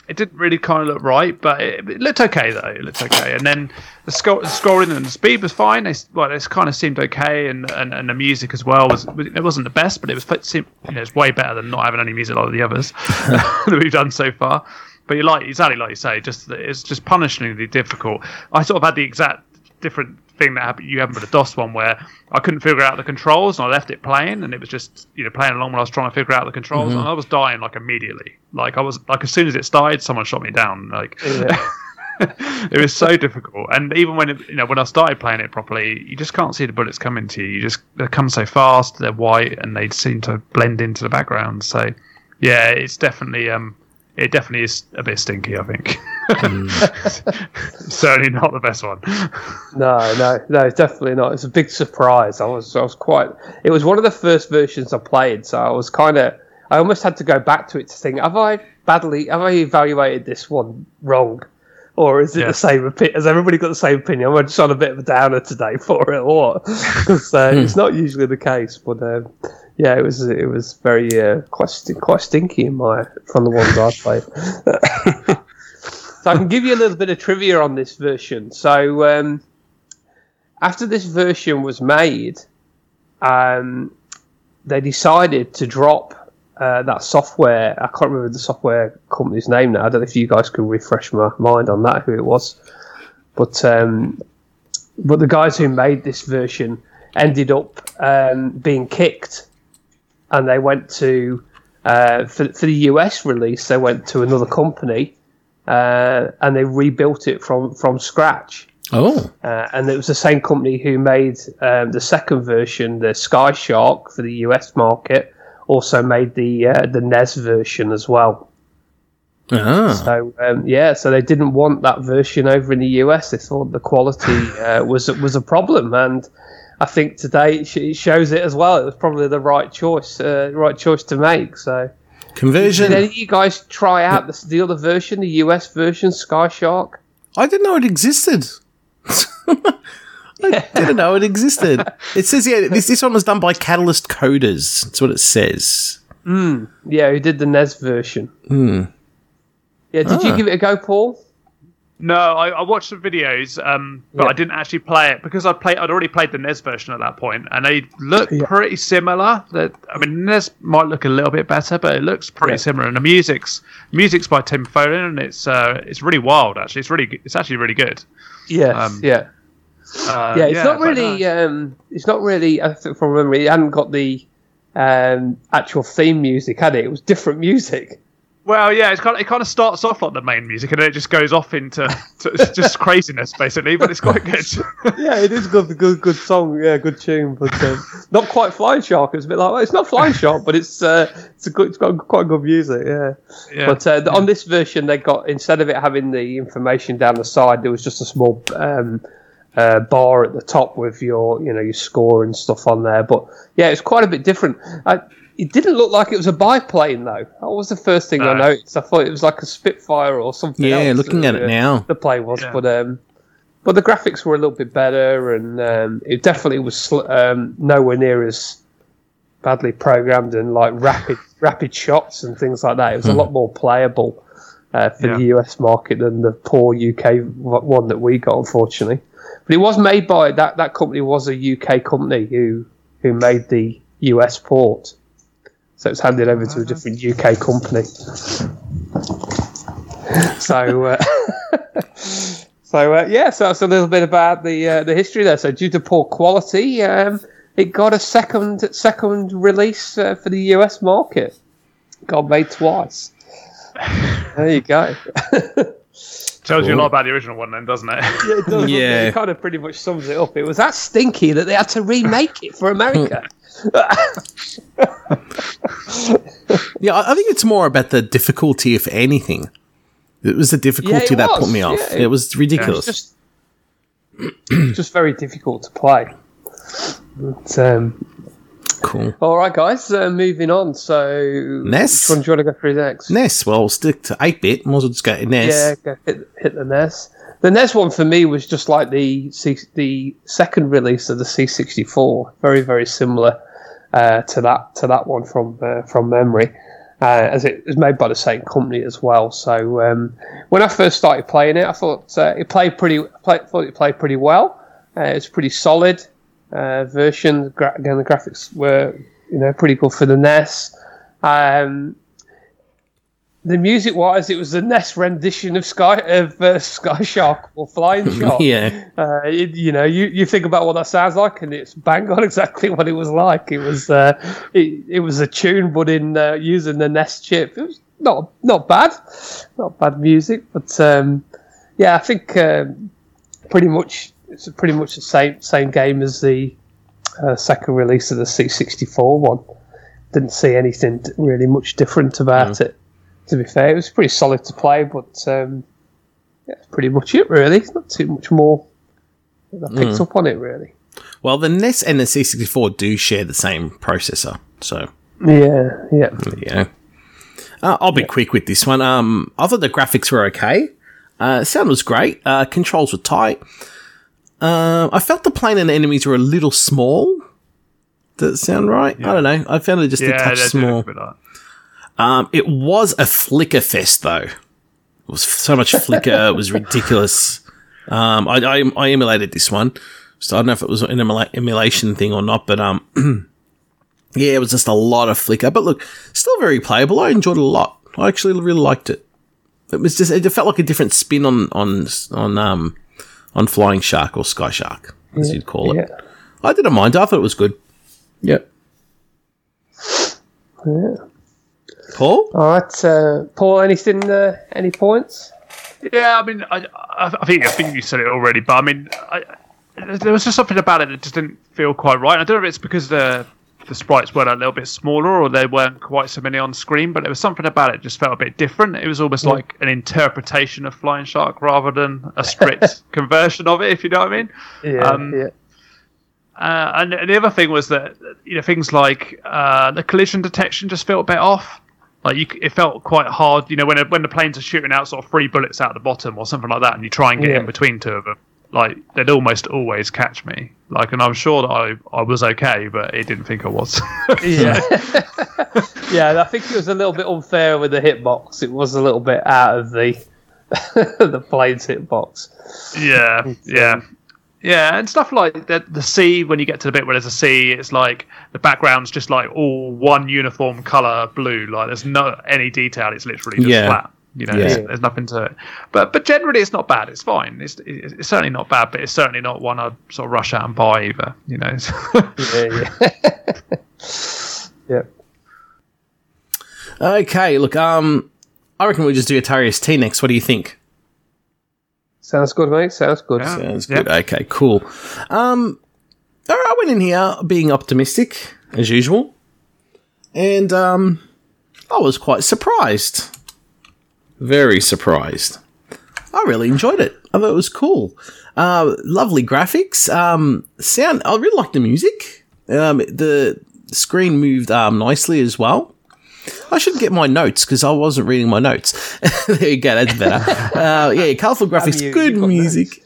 It didn't really kind of look right, but it, it looked okay though. It looked okay, and then the, scroll, the scrolling and the speed was fine. They, well, it kind of seemed okay, and, and, and the music as well was it wasn't the best, but it was it seemed, you know it's way better than not having any music like the others that we've done so far. But you like exactly like you say, just it's just punishingly difficult. I sort of had the exact different thing that happened you happened with the DOS one where I couldn't figure out the controls and I left it playing and it was just you know playing along when I was trying to figure out the controls and I was dying like immediately. Like I was like as soon as it started, someone shot me down. Like Yeah. it was so difficult. And even when it, you know when I started playing it properly, you just can't see the bullets coming to you. You just they come so fast. They're white and they seem to blend into the background. So yeah, it's definitely um it definitely is a bit stinky. I think certainly not the best one. No, no, no, definitely not. It's a big surprise. I was, I was quite. It was one of the first versions I played, so I was kind of. I almost had to go back to it to think: Have I badly? Have I evaluated this one wrong, or is it Yeah. the same opinion? Has everybody got the same opinion? I'm I just on a bit of a downer today for it, or what? Because uh, it's not usually the case. But um, yeah, it was. It was very uh, quite st- quite stinky in my from the ones I played. So I can give you a little bit of trivia on this version. So um, after this version was made, um, they decided to drop uh, that software. I can't remember the software company's name now. I don't know if you guys can refresh my mind on that, who it was. But um, but the guys who made this version ended up um, being kicked, and they went to uh, for for the US release. They went to another company, uh, and they rebuilt it from from scratch. Oh. Uh, and it was the same company who made um, the second version, the Sky Shark, for the US market. Also made the uh, the NES version as well. Ah. So um, yeah, so they didn't want that version over in the US. They thought the quality uh, was was a problem, and I think today it, shows it as well. It was probably the right choice, uh, right choice to make. So Conversion. did any of you guys try out the, the other version, the US version, Sky Shark? I didn't know it existed. I didn't know it existed. It says yeah, this this one was done by Catalyst Coders. That's what it says. Yeah, who did the NES version? Yeah, did you Ah. give it a go, Paul? No, I, I watched the videos, um, but Yeah. I didn't actually play it because I played. I'd already played the NES version at that point, and they look Yeah. pretty similar. That I mean, NES might look a little bit better, but it looks pretty Yeah. similar. And the music's music's by Tim Follin, and it's uh, it's really wild. Actually, it's really it's actually really good. Yes, Um, yeah. Uh, yeah, it's not really. Um, it's not really. I think from memory, it hadn't got the um, actual theme music, had it? It was different music. Well, yeah, it's kind of, it kind of starts off like the main music, and then it just goes off into to, just craziness, basically. But it's quite good. yeah, it is good, good, good song. Yeah, good tune, but um, not quite Flying Shark. It's a bit like well, it's not Flying Shark, but it's uh, it's a good, it's got quite good music. Yeah, Yeah. but uh, on this version, they got instead of it having the information down the side, there was just a small um, uh, bar at the top with your, you know, your score and stuff on there. But yeah, it's quite a bit different. I, it didn't look like it was a biplane though. That was the first thing I noticed. I thought it was like a Spitfire or something. Yeah, else, looking at it uh, now. the plane was, Yeah. but um, but the graphics were a little bit better, and um, it definitely was sl- um, nowhere near as badly programmed and like rapid rapid shots and things like that. It was a lot more playable uh, for Yeah. the US market than the poor UK one that we got, unfortunately. But it was made by that that company was a UK company who who made the US port. So it's handed over to a different UK company. So, uh, so uh, yeah, so that's a little bit about the uh, the history there. So due to poor quality, um, it got a second second release uh, for the US market. Got made twice. There you go. Tells you a lot about the original one, then, doesn't it? Yeah, it does. Yeah. It kind of pretty much sums it up. It was that stinky that they had to remake it for America. Yeah, I I think it's more about the difficulty, if anything. It was the difficulty it that was, put me off. yeah. it was ridiculous. It's just just very difficult to play. But, um, cool. all right, guys, uh, moving on. So, NES? which one do you want to go through next? NES. Well, we'll stick to 8 bit. Might as well just go to NES. Yeah, go hit, hit the NES. The NES one for me was just like the C, the second release of the C64. Very very similar uh, to that to that one from uh, from memory, uh, as it was made by the same company as well. So um, when I first started playing it, I thought uh, it played pretty play, thought it played pretty well. Uh, it's pretty solid uh, version. Gra- again, the graphics were you know pretty good for the NES. Um, the music wise, it was the NES rendition of Sky of uh, Sky Shark or Flying Shark. Yeah. Uh, it, you know, you, you think about what that sounds like, and it's bang on exactly what it was like. It was uh, it, it was a tune, but in uh, using the NES chip. It was not not bad, not bad music, but um, yeah, I think um, pretty much it's pretty much the same same game as the uh, second release of the C64 one. Didn't see anything really much different about it. To be fair, it was pretty solid to play, but um, yeah, that's pretty much it. Really, it's not too much more. that I picked up on it really. Well, the NES and the C64 do share the same processor. So, Yeah, yeah. yeah. Uh, I'll be quick with this one. Um, I thought the graphics were okay. Uh, sound was great. Uh, controls were tight. Uh, I felt the plane and the enemies were a little small. Does that sound right? I don't know. I found it just a touch small. look a bit like- Um, it was a flicker fest, though. It was so much flicker; it was ridiculous. Um, I, I, I emulated this one, so I don't know if it was an emula- emulation thing or not, but um, yeah, it was just a lot of flicker. But look, still very playable. I enjoyed it a lot. I actually really liked it. It was just it felt like a different spin on on on um on Flying Shark or Sky Shark, as you'd call it. Yeah. I didn't mind. I thought it was good. Yep. Yeah. Paul. All right, uh, Paul. Anything? Uh, any points? Yeah, I mean, I, I, I think I think you said it already, but I mean, I, there was just something about it that just didn't feel quite right. I don't know if it's because the the sprites were a little bit smaller or there weren't quite so many on screen, but there was something about it just felt a bit different. It was almost like an interpretation of Flying Shark rather than a strict conversion of it, if you know what I mean. Yeah, Um, yeah. Uh, and, and the other thing was that you know things like uh, the collision detection just felt a bit off. Like you, it felt quite hard. You know, when when the planes are shooting out sort of three bullets out the bottom or something like that, and you try and get Yeah. in between two of them, like they'd almost always catch me. Like, and I'm sure that I I was okay, but it didn't think I was. Yeah, yeah. I think it was a little bit unfair with the hitbox. It was a little bit out of the the plane's hitbox. Yeah, yeah, um, yeah, and stuff like the the sea. When you get to the bit where there's a sea, it's like the background's just like all one uniform color blue. Like there's no any detail. It's literally just Yeah. flat. You know, Yeah. there's, there's nothing to it. But but generally, it's not bad. It's fine. It's it's certainly not bad, but it's certainly not one I'd sort of rush out and buy either. You know. Yeah, yeah. yeah. Okay, look, um, I reckon we'll just do Atari ST next. What do you think? Sounds good, mate. Sounds good. Yeah. Sounds Yep. good. Okay, cool. Um, all right, I went in here being optimistic as usual, and um, I was quite surprised. Very surprised. I really enjoyed it. I thought it was cool. Uh, lovely graphics. Um, sound. I really liked the music. Um, the screen moved um, nicely as well. I should get my notes because I wasn't reading my notes. there you go. That's better. uh, yeah, colourful graphics, you- good music.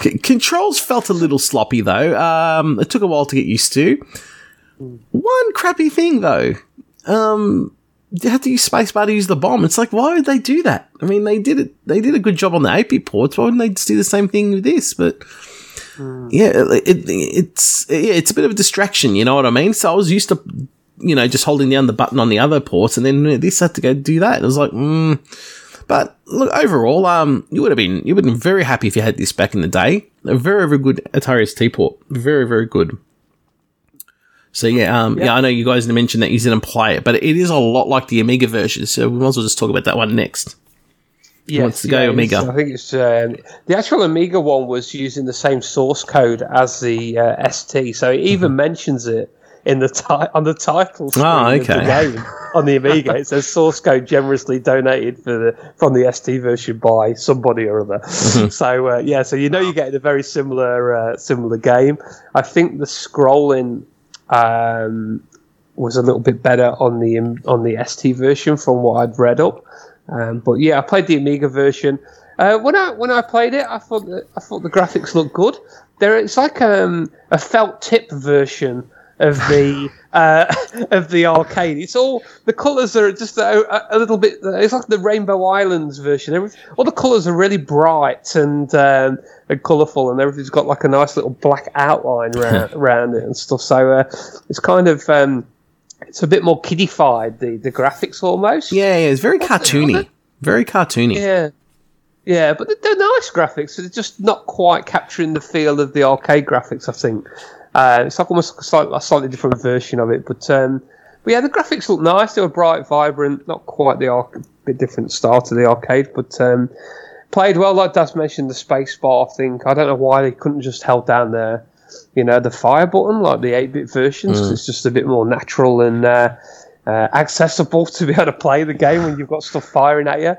C- controls felt a little sloppy though. Um, it took a while to get used to. One crappy thing though, um, you have to use spacebar to use the bomb. It's like, why would they do that? I mean, they did it. They did a good job on the AP ports. Why wouldn't they just do the same thing with this? But yeah, it, it, it's yeah, it's a bit of a distraction. You know what I mean? So I was used to, you know, just holding down the button on the other ports, and then this had to go do that. It was like, mm. but look, overall, um, you would have been you would have been very happy if you had this back in the day. A very very good Atari ST port, very very good. So yeah, um, yeah, I know you guys mentioned that you didn't play it, but it is a lot like the Amiga version. So we might as well just talk about that one next. Yes, wants to go, Amiga? I think it's um, the actual Amiga one was using the same source code as the uh, ST, so it even mentions it in the ti- on the title screen Ah, of the game on the Amiga. It says source code generously donated for the from the ST version by somebody or other. So uh, yeah, so you know you're getting a very similar uh, similar game. I think the scrolling um, was a little bit better on the on the ST version from what I'd read up. Um, but yeah, I played the Amiga version. Uh, when I when I played it, I thought that, I thought the graphics looked good. There, it's like um, a felt tip version of the uh, of the arcade. It's all the colours are just a, a little bit. It's like the Rainbow Islands version. Every, all the colours are really bright and um, and colourful, and everything's got like a nice little black outline around, around it and stuff. So uh, it's kind of um, it's a bit more kiddified the the graphics almost. Yeah, yeah, it's very cartoony, very cartoony. Yeah. Yeah, but they're, they're nice graphics. They're just not quite capturing the feel of the arcade graphics, I think. Uh, it's like almost a slightly, a slightly different version of it. But, um, but yeah, the graphics look nice. They were bright, vibrant, not quite the arc- bit different style to the arcade, but um, played well. Like Daz mentioned, the space bar thing. I don't know why they couldn't just held down the, you know, the fire button like the 8-bit versions. 'cause It's just a bit more natural and uh, uh, accessible to be able to play the game when you've got stuff firing at you.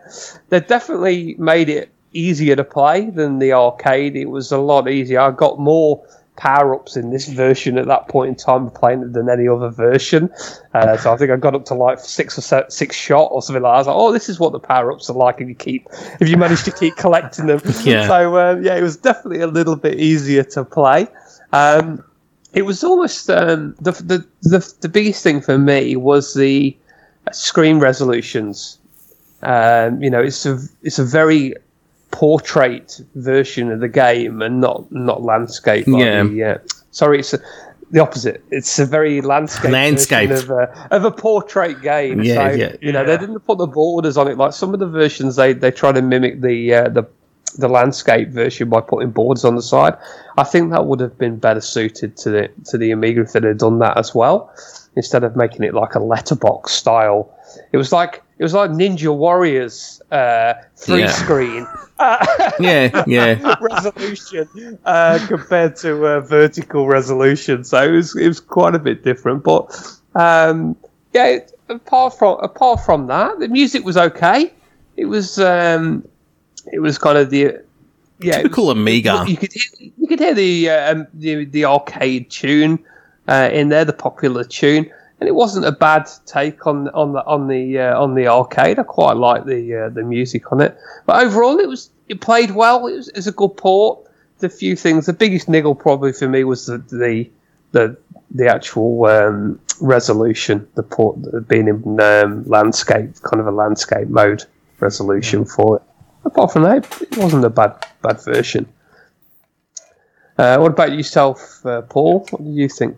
They definitely made it easier to play than the arcade. It was a lot easier. I got more power ups in this version at that point in time of playing it than any other version. Uh, so I think I got up to like six or six shot or something like that. I was like, oh, this is what the power ups are like if you keep if you manage to keep collecting them. Yeah. So um, yeah, it was definitely a little bit easier to play. Um, it was almost um, the, the the the biggest thing for me was the screen resolutions. Um, you know, it's a it's a very portrait version of the game and not not landscape. Yeah. sorry, it's a, the opposite. It's a very landscape Landscape. of a, of a portrait game. Yeah, so, yeah. You know, they didn't put the borders on it like some of the versions. They they try to mimic the uh, the the landscape version by putting borders on the side. I think that would have been better suited to the to the Amiga if they'd have done that as well, instead of making it like a letterbox style. It was like it was like Ninja Warriors uh, three Yeah. screen Yeah, yeah. resolution uh, compared to uh, vertical resolution. So it was it was quite a bit different. But um, yeah, it, apart from apart from that, the music was okay. It was um, it was kind of the yeah Typical was- Amiga. You could hear, you could hear the uh, um, the the arcade tune uh, in there, the popular tune. And it wasn't a bad take on on the on the uh, on the arcade. I quite like the uh, the music on it, but overall it was it played well. It was, it was a good port. The few things, the biggest niggle probably for me was the the the, the actual um, resolution, the port being in um, landscape, kind of a landscape mode resolution for it. Apart from that, it wasn't a bad bad version. Uh, what about yourself, uh, Paul? What do you think?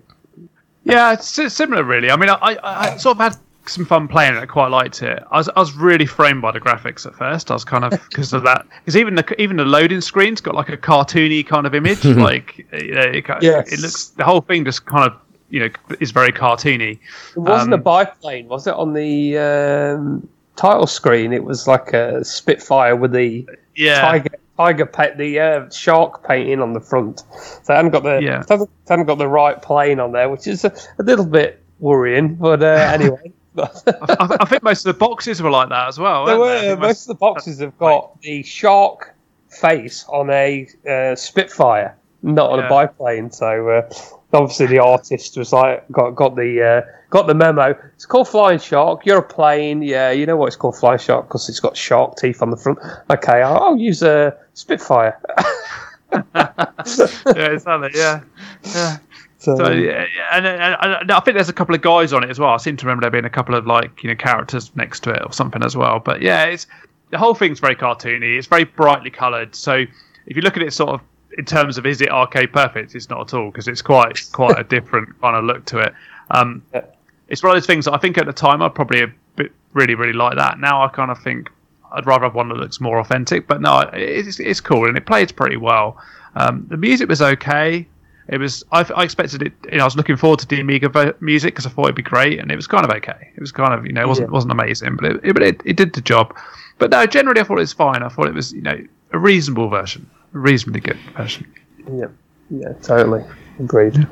Yeah, it's similar, really. I mean, I, I, I sort of had some fun playing it. I quite liked it. I was, I was really framed by the graphics at first. I was kind of because of that. Because even the even the loading screen's got like a cartoony kind of image. like you know, it, Yes. it looks the whole thing just kind of you know is very cartoony. It wasn't Um, a biplane, was it? On the um, title screen, it was like a Spitfire with the Yeah. tiger tiger pa- the uh, shark painting on the front. So they haven't got the Yeah. haven't, haven't got the right plane on there, which is a, a little bit worrying. But uh, anyway. I, I think most of the boxes were like that as well. There? I were, most of the boxes have got the shark face on a uh, Spitfire, not on Yeah. a biplane. So uh, obviously the artist was like got got the uh, got the memo. It's called Flying Shark. You're a plane, yeah. You know what it's called Flying Shark because it's got shark teeth on the front. Okay, I'll, I'll use a Spitfire. yeah, exactly. Yeah, yeah. so, So yeah, yeah, and, and, and I think there's a couple of guys on it as well. I seem to remember there being a couple of like you know characters next to it or something as well. But yeah, it's the whole thing's very cartoony. It's very brightly coloured. So if you look at it sort of in terms of is it arcade perfect, it's not at all because it's quite quite a different kind of look to it. Um, Yeah. it's one of those things that I think at the time I probably a bit really really like that. Now I kind of think I'd rather have one that looks more authentic. But no, it's it's cool and it plays pretty well. Um, the music was okay. It was. I, I expected it. You know, I was looking forward to the Amiga vo- music because I thought it'd be great, and it was kind of okay. It was kind of you know, it wasn't Yeah. wasn't amazing, but it, it, but it, it did the job. But no, generally I thought it was fine. I thought it was you know a reasonable version, a reasonably good version. yeah, yeah, totally agreed.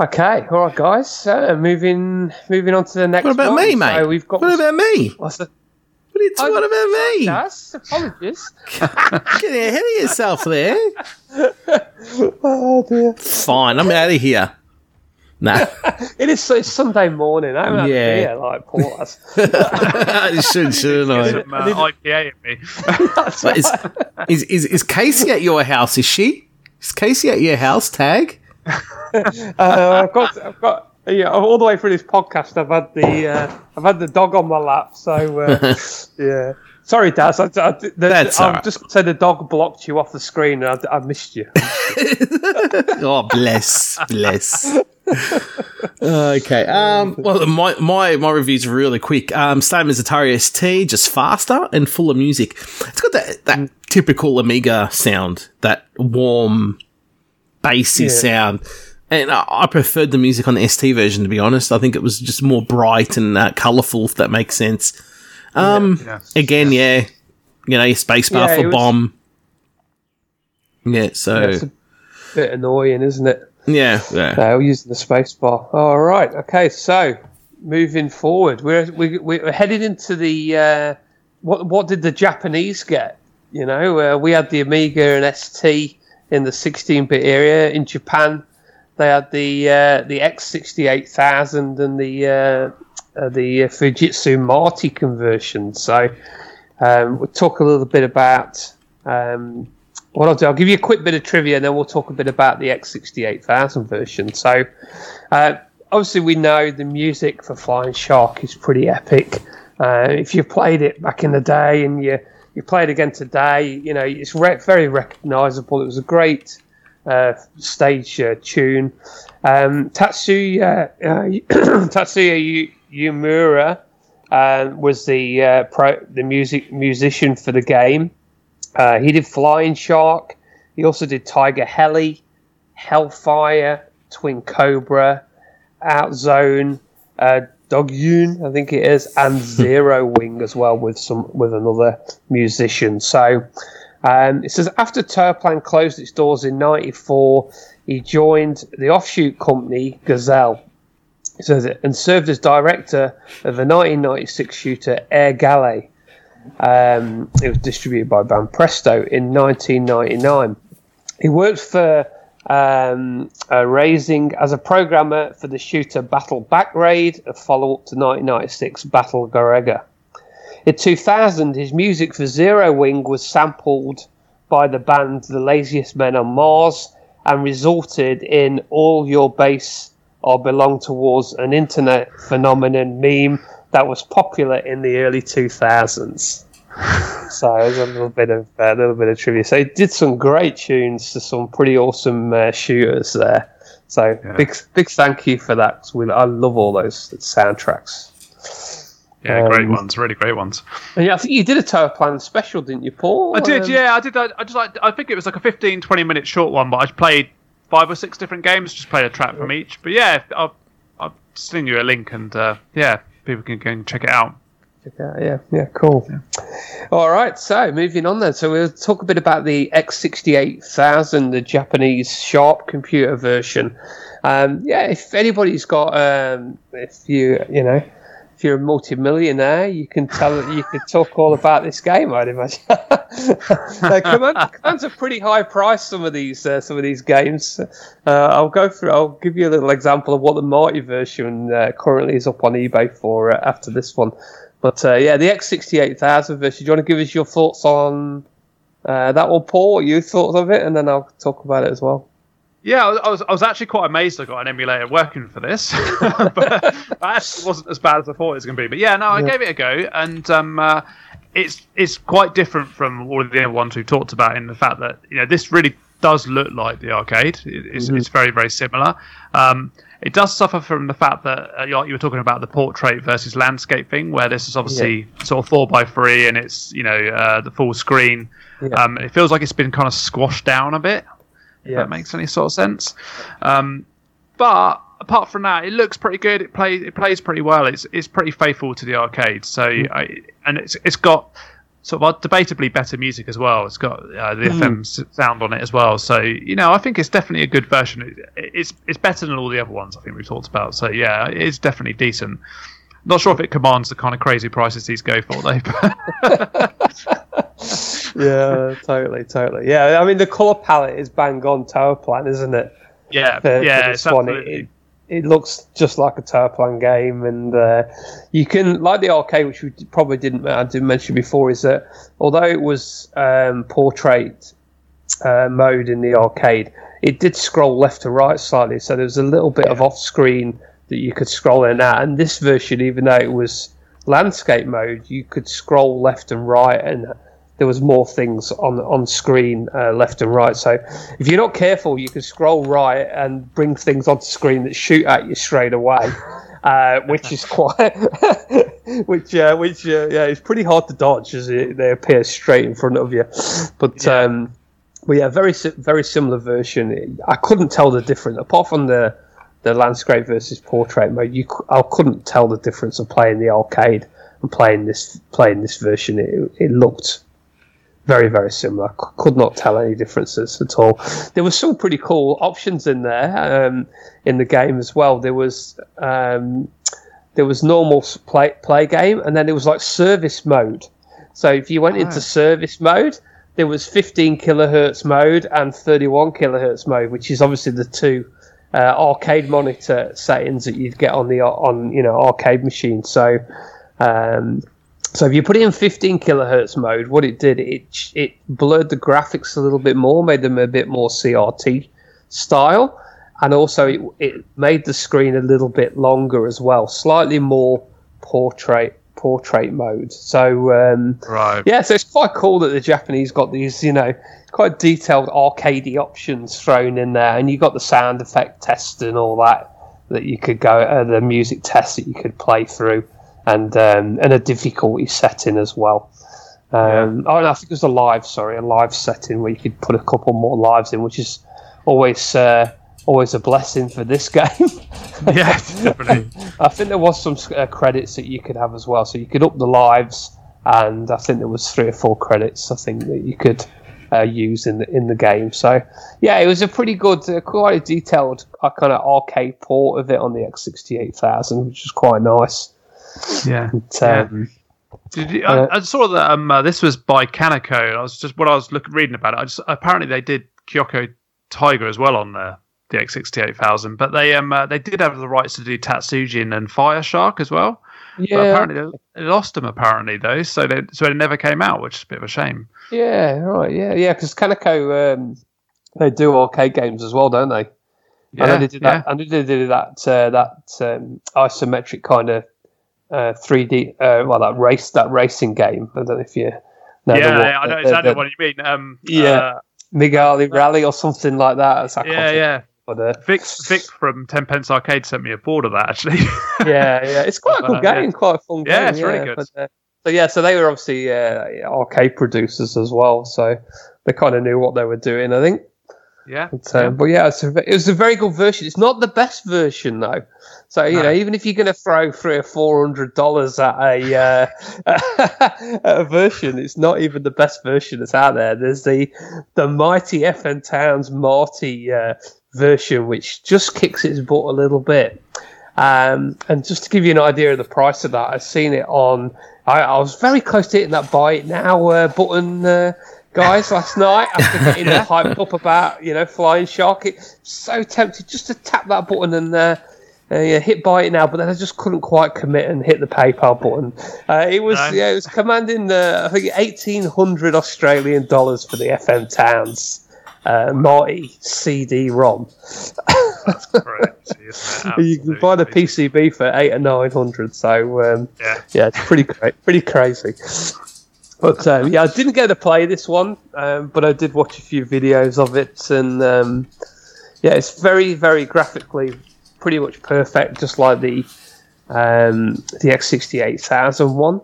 Okay, all right, guys. Uh, moving moving on to the next. What about one. me, So mate? we've got What about me? what's the What, are you, Oh, what about me? Yes, apologies. Getting ahead of yourself there. oh dear. Fine, I'm out of here. Nah, It is it's Sunday morning. I haven't Yeah. a beer like Paul has. I should, shouldn't I? Some uh, IPA in me. But is, is, is, is Casey at your house? Is she? Is Casey at your house? Tag. Uh, I've got, I've got, yeah, all the way through this podcast. I've had the, uh, I've had the dog on my lap. So uh, yeah. Sorry, Daz. I, I, the, That's right. just said the dog blocked you off the screen, and I, I missed you. Oh, bless, bless. okay. Um. Well, my my my review's really quick. Um. Same as Atari ST, just faster and full of music. It's got that that typical Amiga sound, that warm, bassy Yeah. sound. And I, I preferred the music on the ST version, to be honest. I think it was just more bright and uh, colourful, if that makes sense. Um. Yeah. Again, yeah. You know, your spacebar Yeah, it for was- bomb. Yeah. So. It's a bit annoying, isn't it? yeah. Yeah. No, using the spacebar. All right. Okay. So moving forward, we're we, we're headed into the uh, what what did the Japanese get? You know, uh, we had the Amiga and ST in the 16-bit area. In Japan, they had the uh, the X68000 and the uh, uh, the uh, Fujitsu Marty conversion. So um, we'll talk a little bit about. Um, what I'll do, I'll give you a quick bit of trivia, and then we'll talk a bit about the X68000 version. So, uh, obviously, we know the music for Flying Shark is pretty epic. If you played it back in the day and you you play it again today, you know it's re- very recognisable. It was a great uh, stage uh, tune. Um, Tatsuya uh, Tatsuya Yu- Uemura uh, was the uh, pro- the music musician for the game. Uh, he did Flying Shark. He also did Tiger Heli, Hellfire, Twin Cobra, Outzone, uh, Dogyuun, I think it is, and Zero Wing as well with some with another musician. So um, it says after Toaplan closed its doors in '94, he joined the offshoot company Gazelle. It says and served as director of the 1996 shooter Air Gallet. Um, it was distributed by Banpresto in 1999. He worked for um, uh, Raizing as a programmer for the shooter Battle Bakraid, a follow up to 1996 Battle Garegga. In 2000, his music for Zero Wing was sampled by the band The Laziest Men on Mars and resulted in All Your Base or Belong Towards an internet phenomenon meme that was popular in the early 2000s. So there's a little bit of a little bit of trivia. So he did some great tunes to some pretty awesome uh, shooters there. So big big thank you for that. 'cause we, I love all those soundtracks. Yeah, great Um, ones, really great ones. Yeah, I think you did a Toaplan special, didn't you, Paul? I did, Um, yeah, I did. I, I just like. I think it was like a 15, 20 minute short one, but I played five or six different games. Just played a track from each. But yeah, I'll, I'll send you a link, and uh, yeah, people can, go and check it out. check out. Yeah, yeah, cool. All right, so moving on then. So we'll talk a bit about the X68000, the Japanese Sharp computer version. Um, yeah, if anybody's got, um, if you, you know, if you're a multi-millionaire, you can tell you can talk all about this game. I'd imagine. uh, Command, Command's a pretty high price. Some of these, uh, some of these games. Uh, I'll go through. I'll give you a little example of what the Marty version uh, currently is up on eBay for uh, after this one. But uh, yeah, the X68000 version. Do you want to give us your thoughts on that one, Paul? What you thought of it, and then I'll talk about it as well. Yeah, I was, I was actually quite amazed I got an emulator working for this, but actually wasn't as bad as I thought it was going to be. But yeah, no, I yeah. gave it a go, and um, uh, it's it's quite different from all of the other ones we've talked about in the fact that you know this really does look like the arcade. It's, mm-hmm. it's very very similar. Um, it does suffer from the fact that uh, you were talking about the portrait versus landscape thing, where this is obviously yeah. sort of four by three and it's you know uh, the full screen. Yeah. Um, it feels like it's been kind of squashed down a bit yeah. that makes any sort of sense. Um, but apart from that, it looks pretty good. It plays it plays pretty well. It's it's pretty faithful to the arcade. So mm. I, and it's it's got sort of debatably better music as well. It's got uh, the mm. FM sound on it as well. So you know, I think it's definitely a good version. It, it's it's better than all the other ones I think we've talked about. So yeah, it's definitely decent. Not sure if it commands the kind of crazy prices these go for though. yeah, totally, totally. Yeah, I mean the color palette is bang on Toaplan, isn't it? Yeah, for, yeah, for. It, it, it, looks just like a Toaplan game, and uh, you can like the arcade, which we probably didn't I didn't mention before, is that although it was um, portrait uh, mode in the arcade, it did scroll left to right slightly, so there was a little bit yeah. of off screen that you could scroll in out. And this version, even though it was landscape mode, you could scroll left and right, and there was more things on on screen uh, left and right. So if you're not careful, you can scroll right and bring things onto screen that shoot at you straight away. Uh, which is quite, which uh, which uh, yeah, it's pretty hard to dodge as it, they appear straight in front of you. But yeah. um, yeah, very very similar version. I couldn't tell the difference apart from the the landscape versus portrait mode, you I couldn't tell the difference of playing the arcade and playing this playing this version. It, it looked very very similar. C- could not tell any differences at all. There were some pretty cool options in there um, in the game as well. There was um, there was normal play play game, and then there was like service mode. So if you went oh. into service mode, there was 15 kilohertz mode and 31 kilohertz mode, which is obviously the two uh, arcade monitor settings that you'd get on the on you know arcade machine. So um, so if you put it in 15 kilohertz mode, what it did it it blurred the graphics a little bit more, made them a bit more CRT style, and also it, it made the screen a little bit longer as well, slightly more portrait portrait mode. So um, right, yeah, so it's quite cool that the Japanese got these, you know, quite detailed arcadey options thrown in there, and you got the sound effect test and all that that you could go, uh, the music test that you could play through, and um, and a difficulty setting as well. Um, yeah. Oh, no, I think it was a live, sorry, a live setting where you could put a couple more lives in, which is always. Uh, always a blessing for this game. yeah, definitely. I think there was some uh, credits that you could have as well, so you could up the lives, and I think there was three or four credits. I think that you could uh, use in the in the game. So yeah, it was a pretty good, uh, quite a detailed uh, kind of arcade port of it on the X68000, which was quite nice. Yeah. And, um, Did you, I, uh, I, saw that um, uh, this was by Kaneko. I was just what I was looking reading about it. I just apparently they did Kyoko Tiger as well on there the X68000, but they um uh, they did have the rights to do Tatsujin and Fire Shark as well. Yeah. But apparently they lost them apparently though, so they so it never came out, which is a bit of a shame. Yeah, right. Yeah, yeah, because Kaneko um, they do arcade games as well, don't they? Yeah, know they did that. Yeah. Know they did that uh, that um, isometric kind of uh, 3D. Uh, well, that race that racing game. I don't know if you. Know yeah, the, I know exactly the, what you mean. Um, yeah, uh, Migari Rally or something like that. yeah, yeah. But, uh, Vic, Vic from Tenpence Arcade sent me a board of that actually. yeah, yeah, it's quite a cool uh, game, yeah. quite a fun game. Yeah, it's really good. But, uh, so yeah, so they were obviously uh, arcade producers as well, so they kind of knew what they were doing. I think. Yeah. But, uh, but yeah, it's a, it was a very good version. It's not the best version though. So you No. know, even if you're going to throw three or four hundred dollars at a uh, at a version, it's not even the best version that's out there. There's the the mighty FM Towns Marty uh, version, which just kicks its butt a little bit. Um, and just to give you an idea of the price of that, I've seen it on. I, I was very close to hitting that buy it now uh, button, uh, guys, last night after getting hyped up about you know Flying Shark. It so tempted just to tap that button and. Uh, uh, yeah, hit buy it now, but then I just couldn't quite commit and hit the PayPal button. Uh, it was No. yeah, it was commanding the I think eighteen hundred Australian dollars for the FM Towns uh, Marty CD-ROM. Crazy, isn't it? You can buy the. PCB for eight or nine hundred. So um, Yeah. yeah, it's pretty great, pretty crazy. But um, yeah, I didn't get to play this one, um, but I did watch a few videos of it, and um, yeah, it's very, very graphically pretty much perfect, just like the um, the X68000 one.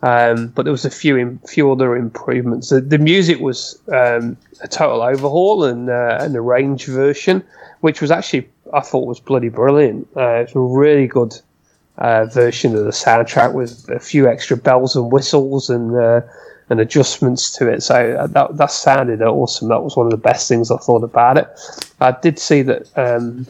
Um, but there was a few in, few other improvements. The, the music was um, a total overhaul and uh, an arranged version, which was actually I thought was bloody brilliant. Uh, it's a really good uh, version of the soundtrack with a few extra bells and whistles and uh, and adjustments to it. So uh, that that sounded awesome. That was one of the best things I thought about it. I did see that um,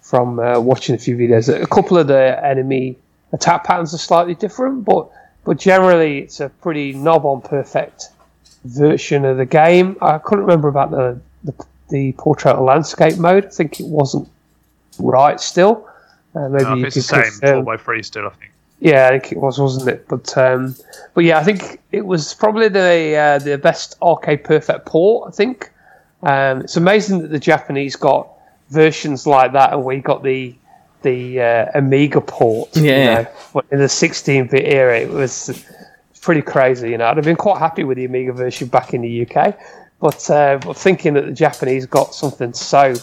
from uh, watching a few videos. A couple of the enemy attack patterns are slightly different, but but generally it's a pretty knob on perfect version of the game. I couldn't remember about the the, the portrait landscape mode. I think it wasn't right still. Uh, maybe No, you it's the same four by three still, I think. Yeah, I think it was, wasn't it? But um, but yeah, I think it was probably the uh, the best arcade perfect port. I think um, it's amazing that the Japanese got versions like that, and we got the the uh, Amiga port. you Yeah. know. But in the 16-bit era, it was pretty crazy. You know, I'd have been quite happy with the Amiga version back in the UK, but uh, but thinking that the Japanese got something so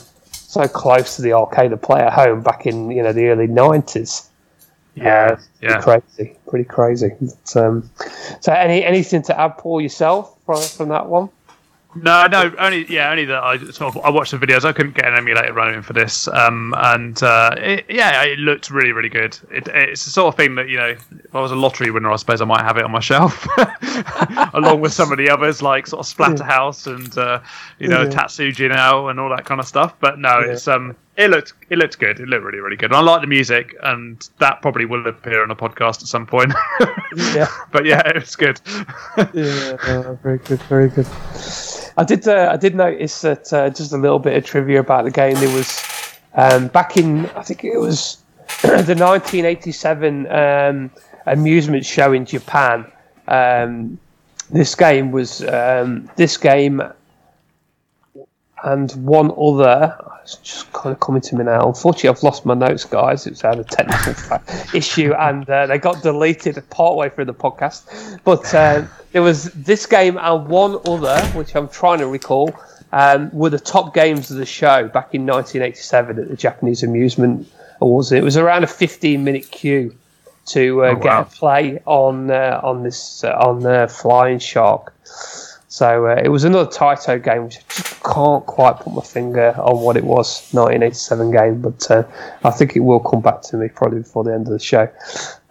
so close to the arcade to play at home back in you know the early 90s. Yeah, Pretty yeah. crazy, pretty crazy. But, um, so, any anything to add, Paul, yourself from, from that one? No, no, only yeah, only that I sort of I watched the videos. I couldn't get an emulator running for this, um, and uh, it, yeah, it looked really, really good. It, it's the sort of thing that you know, if I was a lottery winner, I suppose I might have it on my shelf, along with some of the others like sort of Splatterhouse and uh, you know Yeah. Tatsuji now and all that kind of stuff. But no, Yeah. it's um, it looked it looked good. It looked really, really good. And I like the music, and that probably will appear on a podcast at some point. Yeah. but yeah, it was good. Yeah, uh, very good, very good. I did. Uh, I did notice that uh, just a little bit of trivia about the game. There was um, back in, I think it was the 1987 um, amusement show in Japan. Um, this game was um, this game and one other. It's just kind of coming to me now. Unfortunately, I've lost my notes, guys. It's had a technical issue, and uh, they got deleted partway through the podcast. But uh, there was this game and one other, which I'm trying to recall, um, were the top games of the show back in 1987 at the Japanese Amusement Awards. It was around a 15 minute queue to uh, Oh, get a play on uh, on this uh, on uh, Flying Shark. So uh, it was another Taito game, which I just can't quite put my finger on what it was. 1987 game, but uh, I think it will come back to me probably before the end of the show.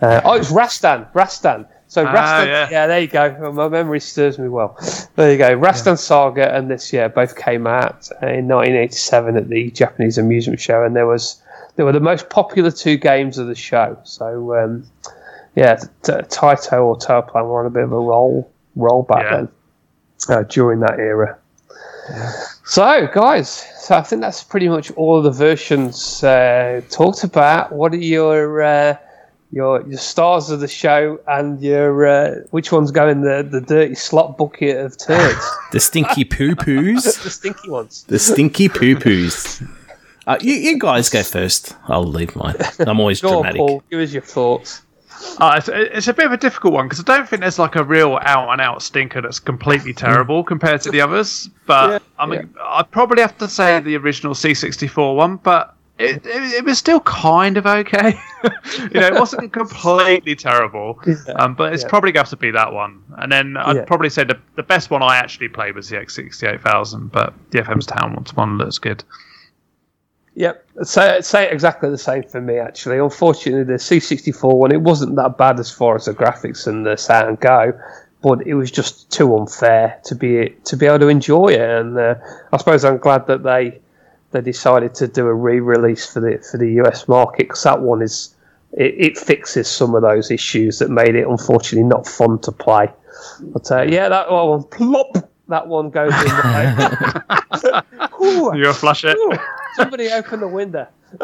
Uh, oh, it's Rastan, Rastan. So Ah, Rastan, yeah. yeah. there you go. My memory serves me well. There you go. Rastan Saga and this year both came out uh, in 1987 at the Japanese amusement show, and there was they were the most popular two games of the show. So um, yeah, Taito or Toaplan were on a bit of a roll roll back Yeah. then uh, during that era. So, guys, so I think that's pretty much all of the versions uh, talked about. What are your uh, your your stars of the show and your uh, which one's going the the dirty slot bucket of turds? The stinky poo poos. the stinky ones. The stinky poo poos. Uh, you, you guys go first. I'll leave mine. I'm always Go on, dramatic. Paul. Give us your thoughts. Uh, it's, it's a bit of a difficult one because I don't think there's like a real out and out stinker that's completely terrible compared to the others. But Yeah, I mean, I'd probably have to say the original C64 one. But it, it, it was still kind of okay. you know, it wasn't completely terrible, um, but it's yeah. probably going to be that one. And then I'd Yeah. probably say the, the best one I actually played was the X68000, but the FM Towns one's one looks good. Yep, say, say exactly the same for me. Actually, unfortunately, the C64 one it wasn't that bad as far as the graphics and the sound go, but it was just too unfair to be to be able to enjoy it. And uh, I suppose I'm glad that they they decided to do a re-release for the for the US market because that one is it, it fixes some of those issues that made it unfortunately not fun to play. But uh, yeah, that one plop. That one goes in. The Ooh. You're gonna flush it. Ooh, somebody open the window.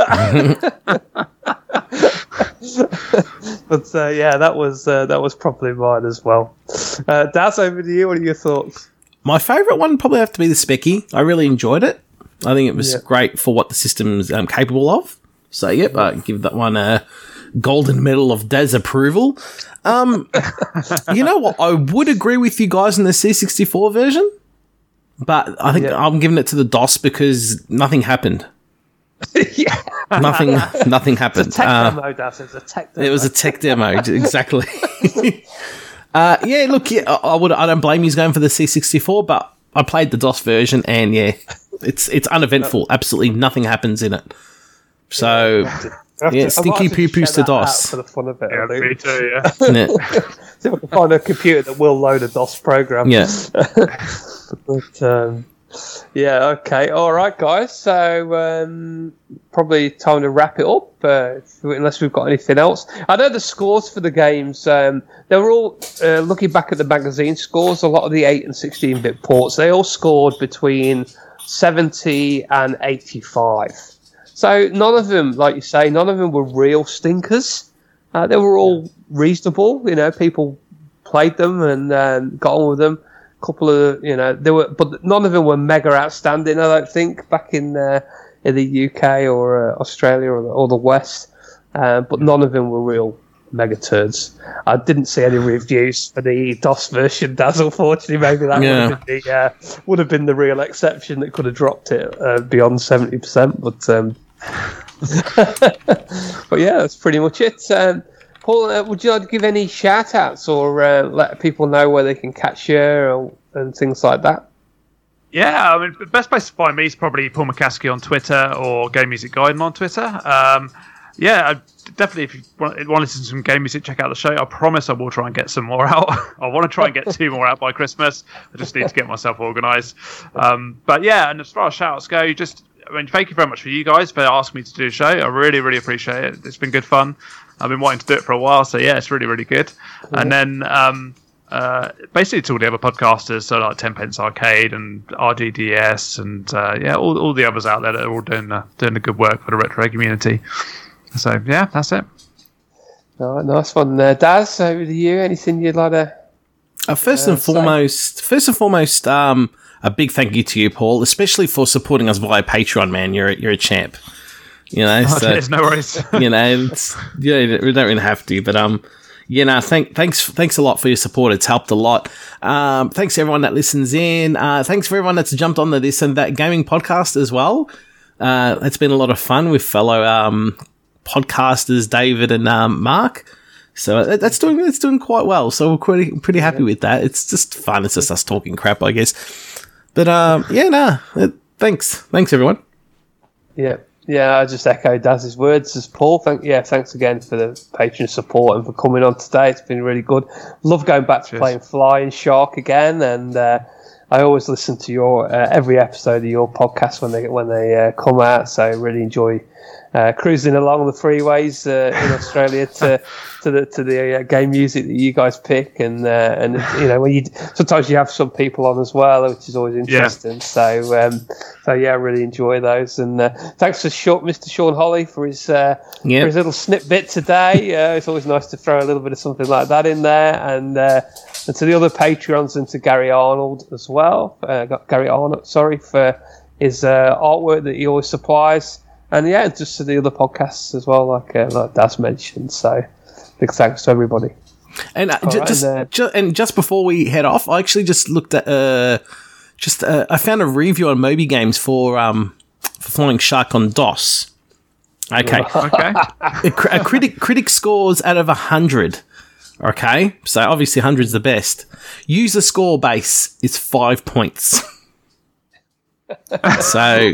but uh, yeah, that was uh, that was probably mine as well. Uh, Daz, over to you. What are your thoughts? My favourite one probably have to be the Speccy. I really enjoyed it. I think it was Yeah. great for what the system's um, capable of. So, yep, I give that one a golden medal of Des approval. Um, you know what? I would agree with you guys in the C64 version, but I think Yeah. I'm giving it to the DOS because nothing happened. yeah, Nothing, nothing happened. tech Uh, demo. It's a tech demo. it was a tech demo, exactly. uh, yeah, look, yeah, I I would. I don't blame you going for the C64, but I played the DOS version, and yeah, it's it's uneventful. Absolutely nothing happens in it. So yeah, to- I might stinky have to poo-poos to DOS. for the fun of it. Yeah, me too. Yeah. yeah, See if I can find a computer that will load a DOS program. yeah. But um, yeah, okay, all right, guys. So um, probably time to wrap it up, uh, if- unless we've got anything else. I know the scores for the games. Um, they were all uh, looking back at the magazine scores. A lot of the eight and sixteen bit ports, they all scored between seventy and eighty-five. So none of them, like you say, none of them were real stinkers. Uh, they were all reasonable. You know, people played them and um, got on with them. A couple of, you know, there were, but none of them were mega outstanding. I don't think back in uh, in the UK or uh, Australia or the, or the West. Uh, but none of them were real mega turds. I didn't see any reviews for the DOS version. Daz, unfortunately, maybe that Yeah. would have been the uh, would have been the real exception that could have dropped it uh, beyond seventy percent. But um, but yeah, that's pretty much it. Um, Paul, uh, would you like to give any shout outs or uh, let people know where they can catch you or, and things like that? Yeah, I mean, the best place to find me is probably Paul McCaskey on Twitter or Game Music Guiden on Twitter. Um, yeah, definitely. If you want, want to listen to some game music, check out the show. I promise I will try and get some more out. I want to try and get two more out by Christmas. I just need to get myself organised. Um, but yeah, and as far as shout outs go, just I mean, thank you very much for you guys for asking me to do the show. I really, really appreciate it. It's been good fun. I've been wanting to do it for a while, so yeah, it's really, really good. And then um, uh, basically to all the other podcasters, so like Ten Pence Arcade and RDDS, and uh, yeah, all, all the others out there that are all doing uh, doing the good work for the retro community. So yeah, that's it. All right, nice one. there, Daz, over to you. Anything you'd like to. Uh, first and so- foremost, first and foremost, um, a big thank you to you, Paul, especially for supporting us via Patreon. Man, you're a, you're a champ. You know, so no worries. you know, it's, yeah, we don't really have to, but um, you know, thank, thanks, thanks a lot for your support. It's helped a lot. Um, thanks to everyone that listens in. Uh, thanks for everyone that's jumped on the this and that gaming podcast as well. Uh, it's been a lot of fun with fellow um podcasters, David and um, Mark. So that- that's doing that's doing quite well. So we're pretty pretty happy with that. It's just fun. It's just us talking crap, I guess. But um, yeah, nah. uh, Thanks, thanks everyone. Yeah. Yeah, I just echo Daz's words as Paul. Thank yeah, thanks again for the patron support and for coming on today. It's been really good. Love going back to Cheers. playing Flying Shark again, and uh, I always listen to your uh, every episode of your podcast when they when they uh, come out. So I really enjoy uh, cruising along the freeways uh, in Australia to to the to the uh, game music that you guys pick, and uh, and you know when you sometimes you have some people on as well, which is always interesting. So um, so yeah, I really enjoy those, and uh, thanks to short Mr. Sean Holly for his uh, Yep. for his little snippet today. Uh, it's always nice to throw a little bit of something like that in there, and uh, and to the other patrons and to Gary Arnold as well. Uh, got Gary Arnold, sorry for his uh, artwork that he always supplies, and yeah, just to the other podcasts as well, like uh, like Daz mentioned. So big thanks to everybody. And uh, ju- right, just and, uh, ju- and just before we head off, I actually just looked at uh, just uh, I found a review on Moby Games for um for Flying Shark on DOS. Okay. Okay. a, cr- a critic critic scores out of a 100. Okay. So obviously 100 is the best. User score base is 5 points. so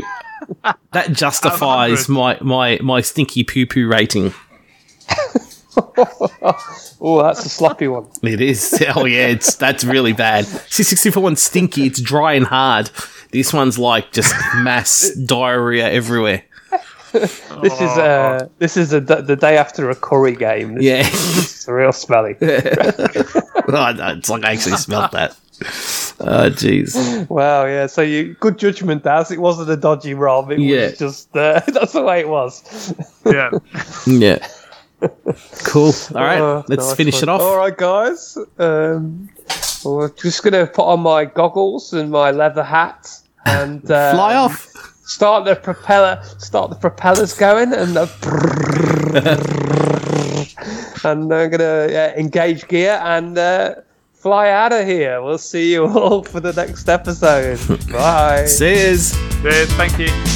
that justifies my, my, my stinky poo poo rating. Oh, that's a sloppy one. It is. Oh yeah, it's that's really bad. C64 one's stinky. It's dry and hard. This one's like just mass diarrhea everywhere. This is uh, this is a, the day after a curry game. This Yeah. is real smelly. oh, no, it's like I actually smelled that. Oh jeez. Wow, yeah. So you good judgment, Daz. It wasn't a dodgy rob. It Yeah. was just uh, that's the way it was. Yeah. Yeah. Cool. All right, Uh, let's nice finish one. it off. All right, guys. Um, we're just gonna put on my goggles and my leather hat and uh, Fly off. Start the propeller. Start the propellers going and. And I'm gonna yeah, engage gear and uh, fly out of here. We'll see you all for the next episode. Bye. Says. Cheers. Thank you.